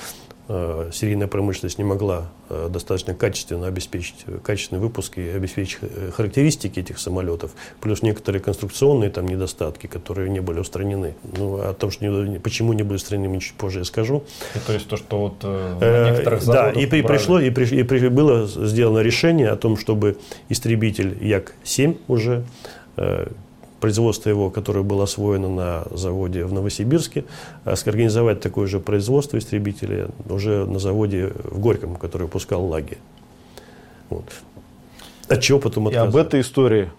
Speaker 2: серийная промышленность не могла э, достаточно качественно обеспечить качественный выпуск и обеспечить э, характеристики этих самолетов, плюс некоторые конструкционные там недостатки, которые не были устранены. Ну, о том, что не, почему не были устранены, чуть позже я скажу.
Speaker 1: И то есть то, что вот на некоторых
Speaker 2: заводах Да, и, при, пришло, и, при, и при, было сделано решение о том, чтобы истребитель Як-7 уже производство его, которое было освоено на заводе в Новосибирске, а организовать такое же производство истребителей уже на заводе в Горьком, который выпускал лаги. Вот.
Speaker 1: От чего потом И об этой истории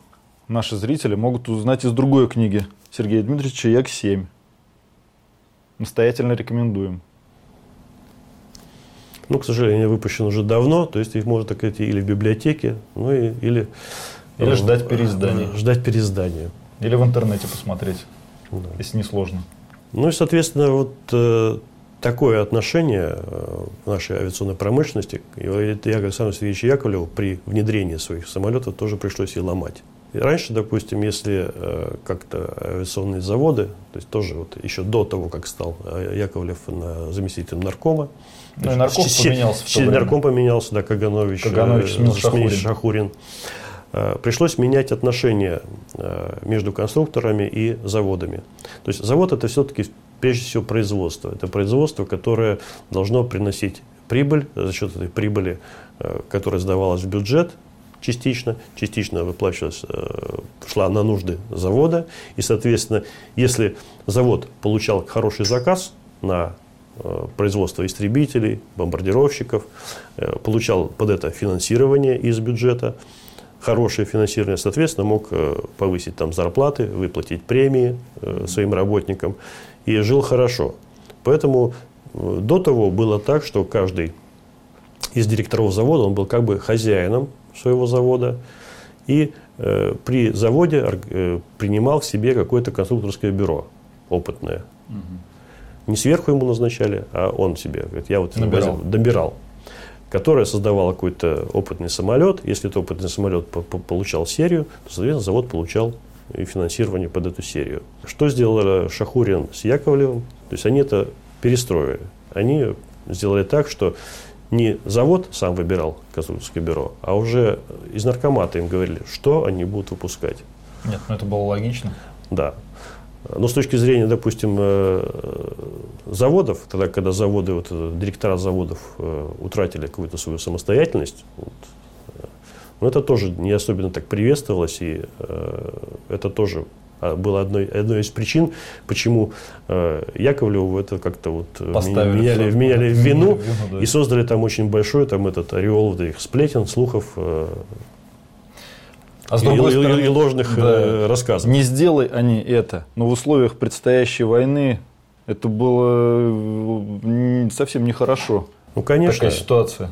Speaker 1: наши зрители могут узнать из другой книги Сергея Дмитриевича «Як-7». Настоятельно рекомендуем.
Speaker 2: Ну, к сожалению, выпущен уже давно, то есть их можно так сказать или в библиотеке, ну и, или...
Speaker 1: Или ждать переиздания.
Speaker 2: Ждать переиздания.
Speaker 1: Или в интернете посмотреть, да. если не сложно.
Speaker 2: Ну и, соответственно, вот э, такое отношение э, нашей авиационной промышленности, и это я, Александр Сергеевич Яковлев, при внедрении своих самолетов тоже пришлось и ломать. И раньше, допустим, если э, как-то авиационные заводы, то есть тоже вот еще до того, как стал э, Яковлев на заместителем наркома,
Speaker 1: ну, и нарком поменялся в то
Speaker 2: время. Нарком поменялся, да, Каганович,
Speaker 1: Каганович
Speaker 2: э, Шахурин. Шахурин. Э, пришлось менять отношения э, между конструкторами и заводами. То есть завод это все-таки прежде всего производство. Это производство, которое должно приносить прибыль, за счет этой прибыли, э, которая сдавалась в бюджет, частично, частично выплачивалась, шла на нужды завода. И, соответственно, если завод получал хороший заказ на производство истребителей, бомбардировщиков, получал под это финансирование из бюджета, хорошее финансирование, соответственно, мог э, повысить там зарплаты, выплатить премии э, своим работникам и жил хорошо. Поэтому э, до того было так, что каждый из директоров завода, он был как бы хозяином своего завода, и э, при заводе э, принимал к себе какое-то конструкторское бюро опытное. Угу. Не сверху ему назначали, а он себе, говорит, я вот
Speaker 1: набирал.
Speaker 2: добирал которая создавала какой-то опытный самолет. Если этот опытный самолет получал серию, то, соответственно, завод получал и финансирование под эту серию. Что сделали Шахурин с Яковлевым? То есть они это перестроили. Они сделали так, что не завод сам выбирал конструкторское бюро, а уже из наркомата им говорили, что они будут выпускать.
Speaker 1: Нет, ну это было логично.
Speaker 2: Да. Но с точки зрения, допустим, э, заводов, тогда, когда заводы, вот, э, директора заводов э, утратили какую-то свою самостоятельность, вот, но это тоже не особенно так приветствовалось, и это тоже а было одной, одной из причин, почему э, Яковлеву это как-то вот
Speaker 1: Поставили
Speaker 2: меняли, меняли в *laughs* вину,
Speaker 1: вину, да.
Speaker 2: и создали там очень большой там этот ореол вот этих сплетен, слухов э,
Speaker 1: А с
Speaker 2: и,
Speaker 1: другой
Speaker 2: и-
Speaker 1: стороны,
Speaker 2: и ложных
Speaker 1: да,
Speaker 2: э, рассказов.
Speaker 1: Не сделай они это, но в условиях предстоящей войны это было совсем нехорошо.
Speaker 2: Ну, конечно.
Speaker 1: Такая ситуация.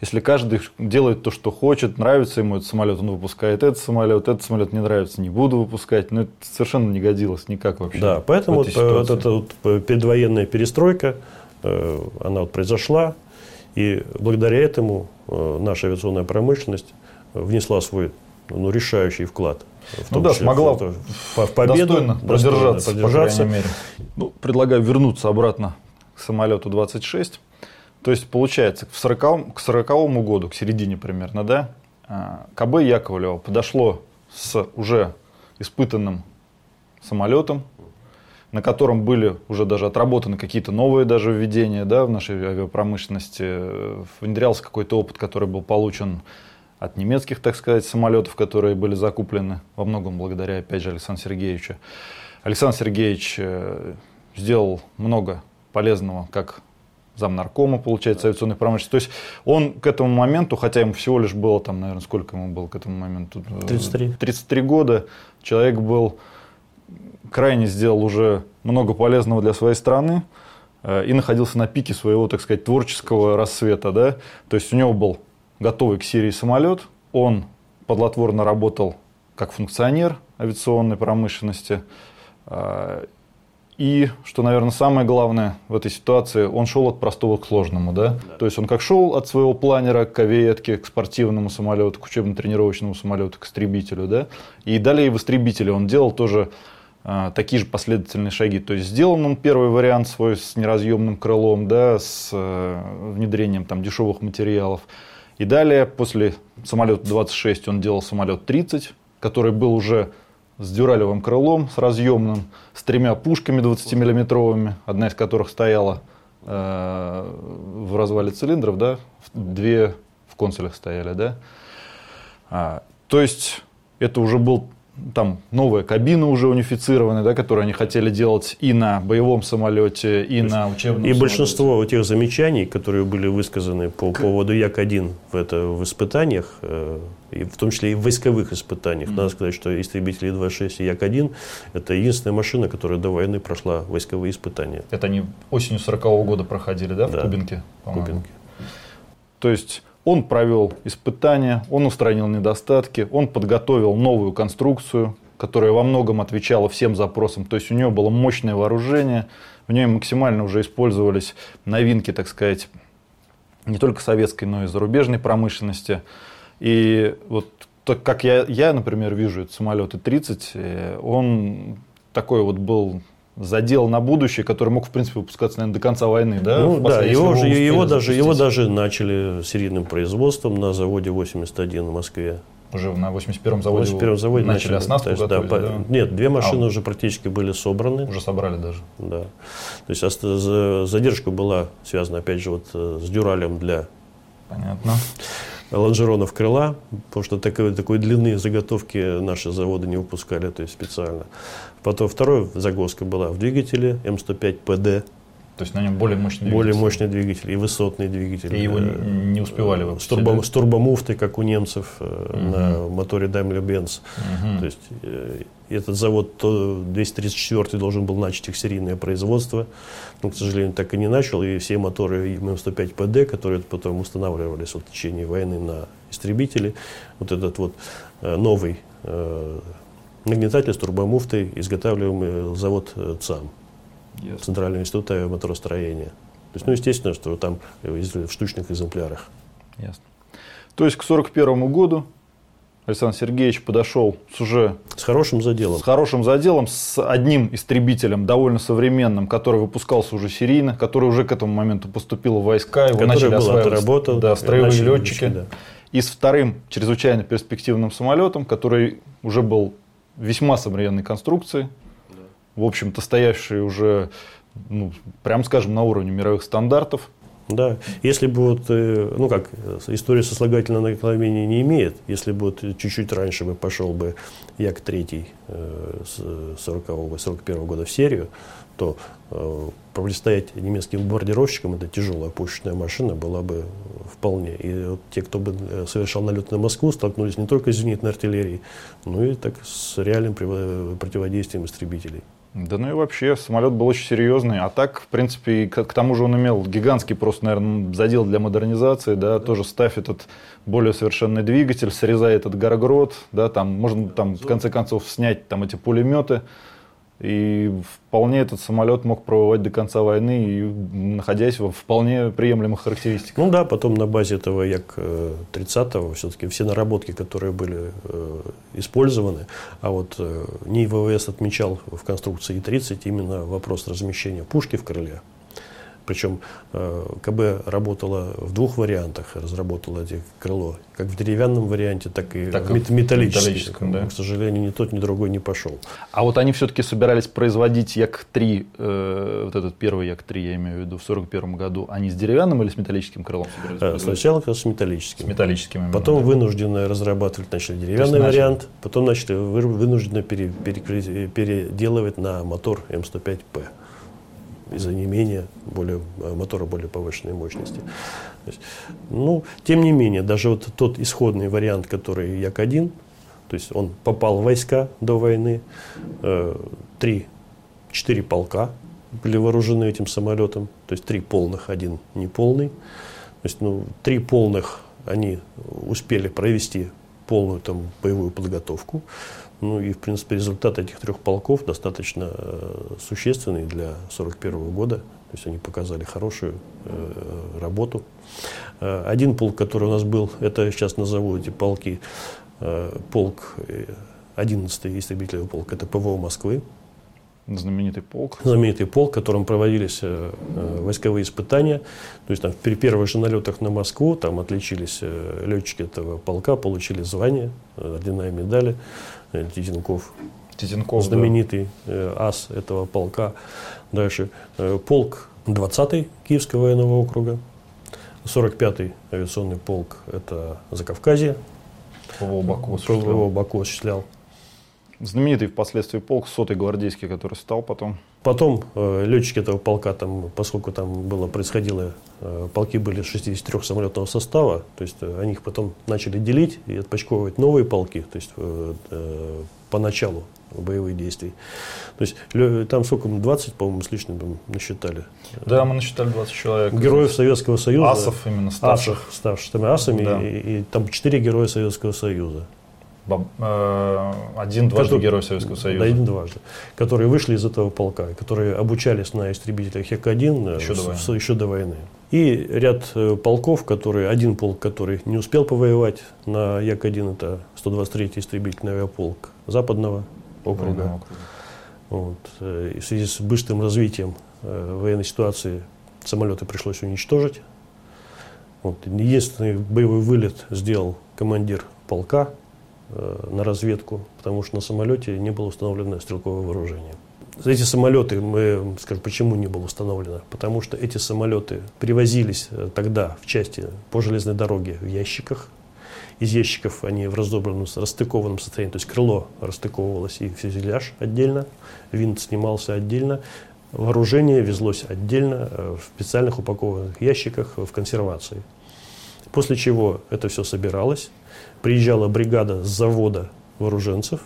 Speaker 1: Если каждый делает то, что хочет, нравится ему этот самолет, он выпускает этот самолет, этот самолет не нравится, не буду выпускать. Но это совершенно не годилось никак вообще.
Speaker 2: Да, поэтому вот, э, вот эта вот э, предвоенная перестройка, она вот произошла, и благодаря этому наша авиационная промышленность внесла свой ну, решающий вклад. В
Speaker 1: Ну да, смогла
Speaker 2: в, в победу,
Speaker 1: достойно
Speaker 2: достойно
Speaker 1: продержаться,
Speaker 2: продержаться.
Speaker 1: по мере. Ну, предлагаю вернуться обратно к самолету 26. То есть, получается, к 40, к 40 году, к середине примерно, да, а, КБ Яковлева подошло с уже испытанным самолетом, на котором были уже даже отработаны какие-то новые даже введения да, в нашей авиапромышленности. Э, Внедрялся какой-то опыт, который был получен от немецких, так сказать, самолетов, которые были закуплены во многом благодаря, опять же, Александру Сергеевичу. Александр Сергеевич э, сделал много полезного, как замнаркома, получается, авиационной промышленности. То есть он к этому моменту, хотя ему всего лишь было, там, наверное, сколько ему было к этому моменту? Э,
Speaker 2: 33.
Speaker 1: 33 года. Человек был крайне сделал уже много полезного для своей страны э, и находился на пике своего, так сказать, творческого рассвета. Да? То есть у него был готовый к Сирии самолет, он подлотворно работал как функционер авиационной промышленности. э, И, что, наверное, самое главное в этой ситуации, он шел от простого к сложному. Да? То есть он как шел от своего планера к авиетке, к спортивному самолету, к учебно-тренировочному самолету, к истребителю. Да? И далее в истребителе он делал тоже а, такие же последовательные шаги. То есть сделан он первый вариант свой с неразъемным крылом, да, с э, внедрением там, дешевых материалов. И далее, после самолета 26, он делал самолет 30, который был уже с дюралевым крылом, с разъемным, с тремя пушками 20-миллиметровыми, одна из которых стояла э, в развале цилиндров, да, две в консолях стояли, да. А, то есть это уже был там новая кабина уже унифицированная, да, которую они хотели делать и на боевом самолете, и на учебном
Speaker 2: И
Speaker 1: самолете.
Speaker 2: большинство тех замечаний, которые были высказаны по поводу Як-1 в, это, в испытаниях, э, и в том числе и в войсковых испытаниях, надо сказать, что истребители Ил-26 и Як-1 – это единственная машина, которая до войны прошла войсковые испытания
Speaker 1: Это они осенью 40 года проходили, да, в
Speaker 2: Да.
Speaker 1: Кубинке?
Speaker 2: в? Кубинке.
Speaker 1: То есть он провел испытания, он устранил недостатки, он подготовил новую конструкцию, которая во многом отвечала всем запросам. То есть у него было мощное вооружение, в ней максимально уже использовались новинки, так сказать, не только советской, но и зарубежной промышленности. И вот так как я, я, например, вижу этот самолет И-30, э, он такой вот был задел на будущее, который мог, в принципе, выпускаться, наверное, до конца войны. Да,
Speaker 2: Ну да, его, же,
Speaker 1: его
Speaker 2: даже, его даже начали серийным производством на заводе 81 в Москве.
Speaker 1: Уже на 81-м
Speaker 2: В
Speaker 1: заводе,
Speaker 2: 81 заводе
Speaker 1: начали оснастку
Speaker 2: то есть, да,
Speaker 1: готовить,
Speaker 2: по-
Speaker 1: да?
Speaker 2: Нет, две машины
Speaker 1: А.
Speaker 2: уже практически были собраны.
Speaker 1: Уже собрали даже.
Speaker 2: Да. То есть задержка была связана, опять же, вот э, с дюралем для
Speaker 1: Понятно.
Speaker 2: Лонжеронов крыла, потому что такой, такой длины заготовки наши заводы не выпускали, то есть специально. Потом вторая загвоздка была в двигателе М105ПД,
Speaker 1: То есть на нем более мощный
Speaker 2: более
Speaker 1: двигатель.
Speaker 2: мощный двигатель и высотный двигатель.
Speaker 1: И его
Speaker 2: Э,
Speaker 1: не, успевали
Speaker 2: с,
Speaker 1: выпустить.
Speaker 2: турбо-
Speaker 1: да?
Speaker 2: с турбомуфтой, как у немцев э,
Speaker 1: Мгм.
Speaker 2: на моторе Daimler-Benz.
Speaker 1: Мгм.
Speaker 2: То есть э, этот завод то 234 должен был начать их серийное производство, но, к сожалению, так и не начал. И все моторы ММ-105ПД, которые потом устанавливались вот в течение войны на истребители, вот этот вот э, новый э, нагнетатель с турбомуфтой, изготавливаемый завод э, ЦИАМ,
Speaker 1: Ясно.
Speaker 2: Центрального института моторостроения. То есть, ну, естественно, что там из- в штучных экземплярах.
Speaker 1: Ясно. То есть к 1941 году Александр Сергеевич подошел с уже
Speaker 2: С хорошим заделом.
Speaker 1: с хорошим заделом, с одним истребителем довольно современным, который выпускался уже серийно, который уже к этому моменту поступил в войска, его
Speaker 2: Который
Speaker 1: начали
Speaker 2: был
Speaker 1: осваивать
Speaker 2: отработан,
Speaker 1: да, строевые
Speaker 2: начали
Speaker 1: летчики.
Speaker 2: летчики, да.
Speaker 1: И с вторым чрезвычайно перспективным самолетом, который уже был весьма современной конструкции, в общем-то стоявший уже, ну, прям скажем, на уровне мировых стандартов.
Speaker 2: Да, если бы вот, э, ну как, история сослагательного наклонения не имеет, если бы вот чуть-чуть раньше бы пошел бы Як-3 с 40-41 года в серию, то э, противостоять немецким бомбардировщикам, это тяжелая пушечная машина, была бы вполне. И вот те, кто бы э, совершал налет на Москву, столкнулись не только с зенитной артиллерией, но и так с реальным противодействием истребителей.
Speaker 1: Да ну и вообще, самолет был очень серьезный. А так, в принципе, к, к тому же он имел гигантский просто, наверное, задел для модернизации, да, тоже ставь этот более совершенный двигатель, срезай этот горгрот, да, там можно там в конце концов снять там эти пулеметы, и вполне этот самолет мог пробывать до конца войны, и находясь во вполне приемлемых характеристиках.
Speaker 2: Ну да, потом на базе этого Як-30 все-таки все наработки, которые были э, использованы, а вот э, НИИ ВВС отмечал в конструкции И-30 именно вопрос размещения пушки в крыле. Причем э, КБ работала в двух вариантах, разработала эти крыло, как в деревянном варианте, так и так в металлическом. металлическом да. К сожалению, ни тот, ни другой не пошел.
Speaker 1: А вот они все-таки собирались производить Як-3, э, вот этот первый Як-3, я имею в виду, в 1941 году, они с деревянным или с металлическим крылом
Speaker 2: собирались? Э, сначала с металлическим.
Speaker 1: С металлическим именно,
Speaker 2: Потом да. вынуждены разрабатывать начали деревянный вариант, начали... потом начали вынуждены пере, пере, переделывать на мотор М105П из-за не менее более, э, мотора более повышенной мощности. То есть, ну, тем не менее, даже вот тот исходный вариант, который Як-1, то есть он попал в войска до войны, э, три, четыре полка были вооружены этим самолетом, то есть три полных, один неполный. То есть, ну, три полных они успели провести полную там боевую подготовку. Ну и, в принципе, результат этих трех полков достаточно э, существенный для 1941 года. То есть они показали хорошую э, работу. Э, один полк, который у нас был, это сейчас назову эти полки, э, полк 11-й истребительный полк, это ПВО Москвы.
Speaker 1: Знаменитый полк.
Speaker 2: Знаменитый полк, в котором проводились э, э, войсковые испытания. То есть там при первых же налетах на Москву там отличились э, летчики этого полка, получили звание, э, ордена и медали. Э, Титинков,
Speaker 1: Титинков
Speaker 2: знаменитый да. э, ас этого полка. Дальше э, полк 20-й Киевского военного округа. 45-й авиационный полк – это Закавказье.
Speaker 1: ПВО Баку
Speaker 2: ПВО Баку осуществлял.
Speaker 1: Знаменитый впоследствии полк, сотый гвардейский, который стал потом.
Speaker 2: Потом э, летчики этого полка, там, поскольку там было, происходило, э, полки были 63 самолетного состава, то есть э, они их потом начали делить и отпочковывать новые полки, то есть э, э, по началу боевых действий. То есть там сколько, 20, по-моему, с лишним насчитали.
Speaker 1: Да, мы насчитали 20 человек.
Speaker 2: Героев Советского Союза.
Speaker 1: Асов именно, старших.
Speaker 2: Асов, ставших асами, да. и, и там 4 героя Советского Союза.
Speaker 1: Э, один дважды Герой Советского Союза.
Speaker 2: Да, один дважды. Которые вышли из этого полка, которые обучались на истребителях Як-1 еще, с, еще до войны. И ряд э, полков, которые, один полк, который не успел повоевать на Як-1, это 123-й истребительный авиаполк Западного округа. округа. Вот. Э, и в связи с быстрым развитием военной ситуации самолеты пришлось уничтожить. Вот. Единственный боевой вылет сделал командир полка Э, на разведку, потому что на самолете не было установлено стрелковое вооружение. Эти самолеты, мы скажем, почему не было установлено? Потому что эти самолеты привозились э, тогда в части по железной дороге в ящиках. Из ящиков они в раздобранном, расстыкованном состоянии, то есть крыло расстыковывалось и фюзеляж отдельно, винт снимался отдельно, вооружение везлось отдельно э, в специальных упакованных ящиках в консервации. После чего это все собиралось, приезжала бригада с завода вооруженцев,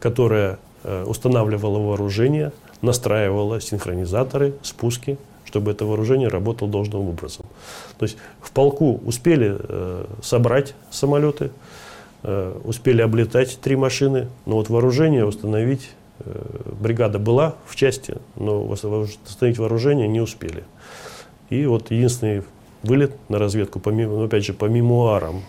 Speaker 2: которая э, устанавливала вооружение, настраивала синхронизаторы, спуски, чтобы это вооружение работало должным образом. То есть в полку успели э, собрать самолеты, э, успели облетать три машины, но вот вооружение установить бригада была в части, но установить вооружение не успели. И вот единственный вылет на разведку, помимо, ну, опять же, по мемуарам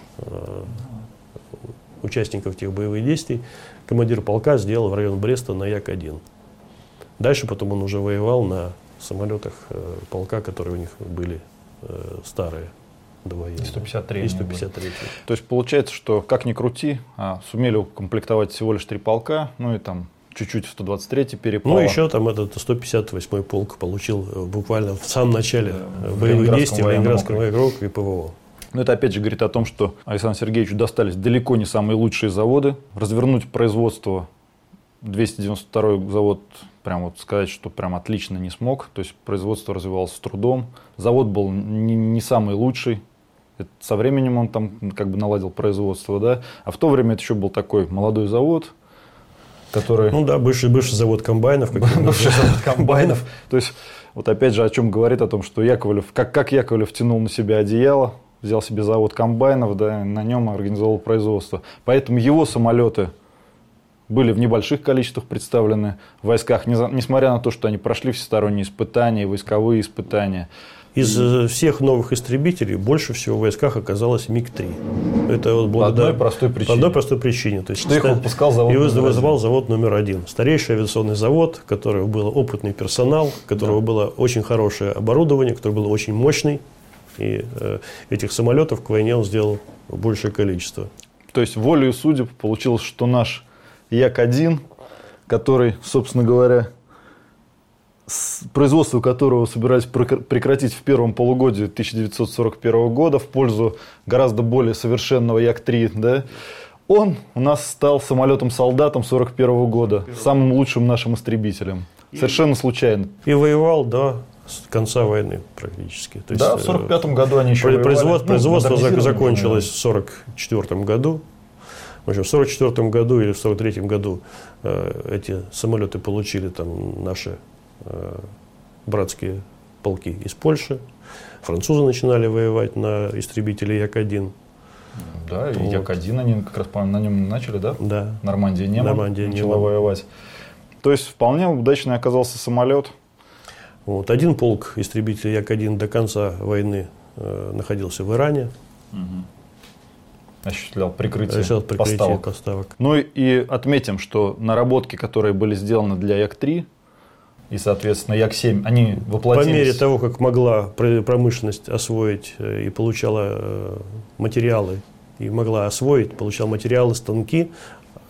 Speaker 2: участников тех боевых действий, командир полка сделал в район Бреста на Як-1. Дальше потом он уже воевал на самолетах э, полка, которые у них были э, старые довоенные.
Speaker 1: И 153. И
Speaker 2: 153.
Speaker 1: То есть получается, что как ни крути, а, сумели укомплектовать всего лишь три полка, ну и там чуть-чуть в 123-й перепало.
Speaker 2: Ну, еще там этот 158-й полк получил э, буквально в самом начале
Speaker 1: Да, в
Speaker 2: боевых действий в
Speaker 1: военном
Speaker 2: Ленинградском
Speaker 1: округе.
Speaker 2: военном округе и ПВО.
Speaker 1: Но это опять же говорит о том, что Александру Сергеевичу достались далеко не самые лучшие заводы. Развернуть производство 292 завод, прям вот сказать, что прям отлично не смог. То есть производство развивалось с трудом. Завод был не, не самый лучший. Это со временем он там как бы наладил производство, да. А в то время это еще был такой молодой завод, который...
Speaker 2: Ну да, бывший, бывший завод комбайнов.
Speaker 1: бывший завод комбайнов. То есть, вот опять же, о чем говорит, о том, что Яковлев, как, как Яковлев тянул на себя одеяло, взял себе завод комбайнов, да, на нем организовал производство. Поэтому его самолеты были в небольших количествах представлены в войсках, несмотря на то, что они прошли всесторонние испытания, войсковые испытания.
Speaker 2: Из э, всех новых истребителей больше всего в войсках оказалось МиГ-3. Это вот
Speaker 1: По одной
Speaker 2: благодаря-
Speaker 1: простой
Speaker 2: По
Speaker 1: причине.
Speaker 2: одной простой причине. То есть
Speaker 1: Что их
Speaker 2: ста-
Speaker 1: выпускал завод один.
Speaker 2: вызывал завод номер один. Старейший авиационный завод, у которого был опытный персонал, у которого
Speaker 1: Да.
Speaker 2: было очень хорошее оборудование, который был очень мощный. И э, этих самолетов к войне он сделал большее количество.
Speaker 1: То есть волею судеб получилось, что наш Як-1, который, собственно говоря, с- производство которого собирались прекр- прекратить в первом полугодии 1941 года в пользу гораздо более совершенного Як-3, да, он у нас стал самолетом-солдатом 1941 года, самым лучшим нашим истребителем. Совершенно случайно.
Speaker 2: И воевал до с конца войны практически. То
Speaker 1: да, в
Speaker 2: э,
Speaker 1: 1945 году они еще Ну,
Speaker 2: производство зак-
Speaker 1: модернизировано,
Speaker 2: закончилось в 1944 году. В общем, в 1944 году или в 1943 году э, эти самолеты получили там наши э, братские полки из Польши. Французы начинали воевать на истребителе Як-1.
Speaker 1: Да, и
Speaker 2: Вот.
Speaker 1: Як-1 они как раз по- на нем начали, да?
Speaker 2: Да.
Speaker 1: Нормандия Неман
Speaker 2: Нормандия
Speaker 1: начала
Speaker 2: Неман.
Speaker 1: воевать. То есть вполне удачный оказался самолет.
Speaker 2: Вот. Один полк истребителей Як-1 до конца войны э, находился в Иране.
Speaker 1: Осуществлял прикрытие
Speaker 2: Решил прикрытие
Speaker 1: поставок.
Speaker 2: поставок.
Speaker 1: Ну и отметим, что наработки, которые были сделаны для Як-3 и, соответственно, Як-7, они
Speaker 2: По
Speaker 1: воплотились.
Speaker 2: мере того, как могла пр- промышленность освоить э, и получала э, материалы, и могла освоить, получала материалы, станки,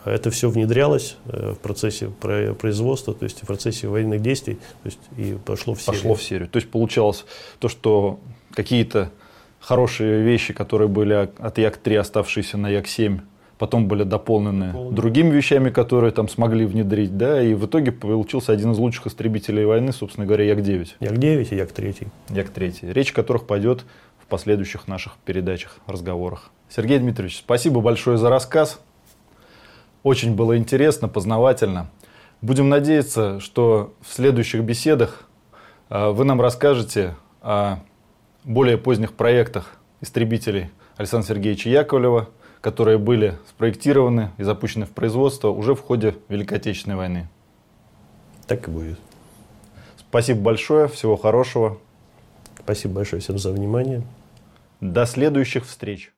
Speaker 2: это все внедрялось э, в процессе про- производства, то есть в процессе военных действий, то есть и пошло в серию.
Speaker 1: пошло в серию. То есть получалось то, что какие-то хорошие вещи, которые были от Як-3, оставшиеся на Як-7, потом были дополнены
Speaker 2: Дополнены.
Speaker 1: другими вещами, которые там смогли внедрить, да, и в итоге получился один из лучших истребителей войны, собственно говоря, Як-9.
Speaker 2: Як-9 и Як-3.
Speaker 1: Як-3, речь о которых пойдет в последующих наших передачах, разговорах. Сергей Дмитриевич, спасибо большое за рассказ. Очень было интересно, познавательно. Будем надеяться, что в следующих беседах э, вы нам расскажете о более поздних проектах истребителей Александра Сергеевича Яковлева, которые были спроектированы и запущены в производство уже в ходе Великой Отечественной войны.
Speaker 2: Так и будет.
Speaker 1: Спасибо большое, всего хорошего.
Speaker 2: Спасибо большое всем за внимание.
Speaker 1: До следующих встреч.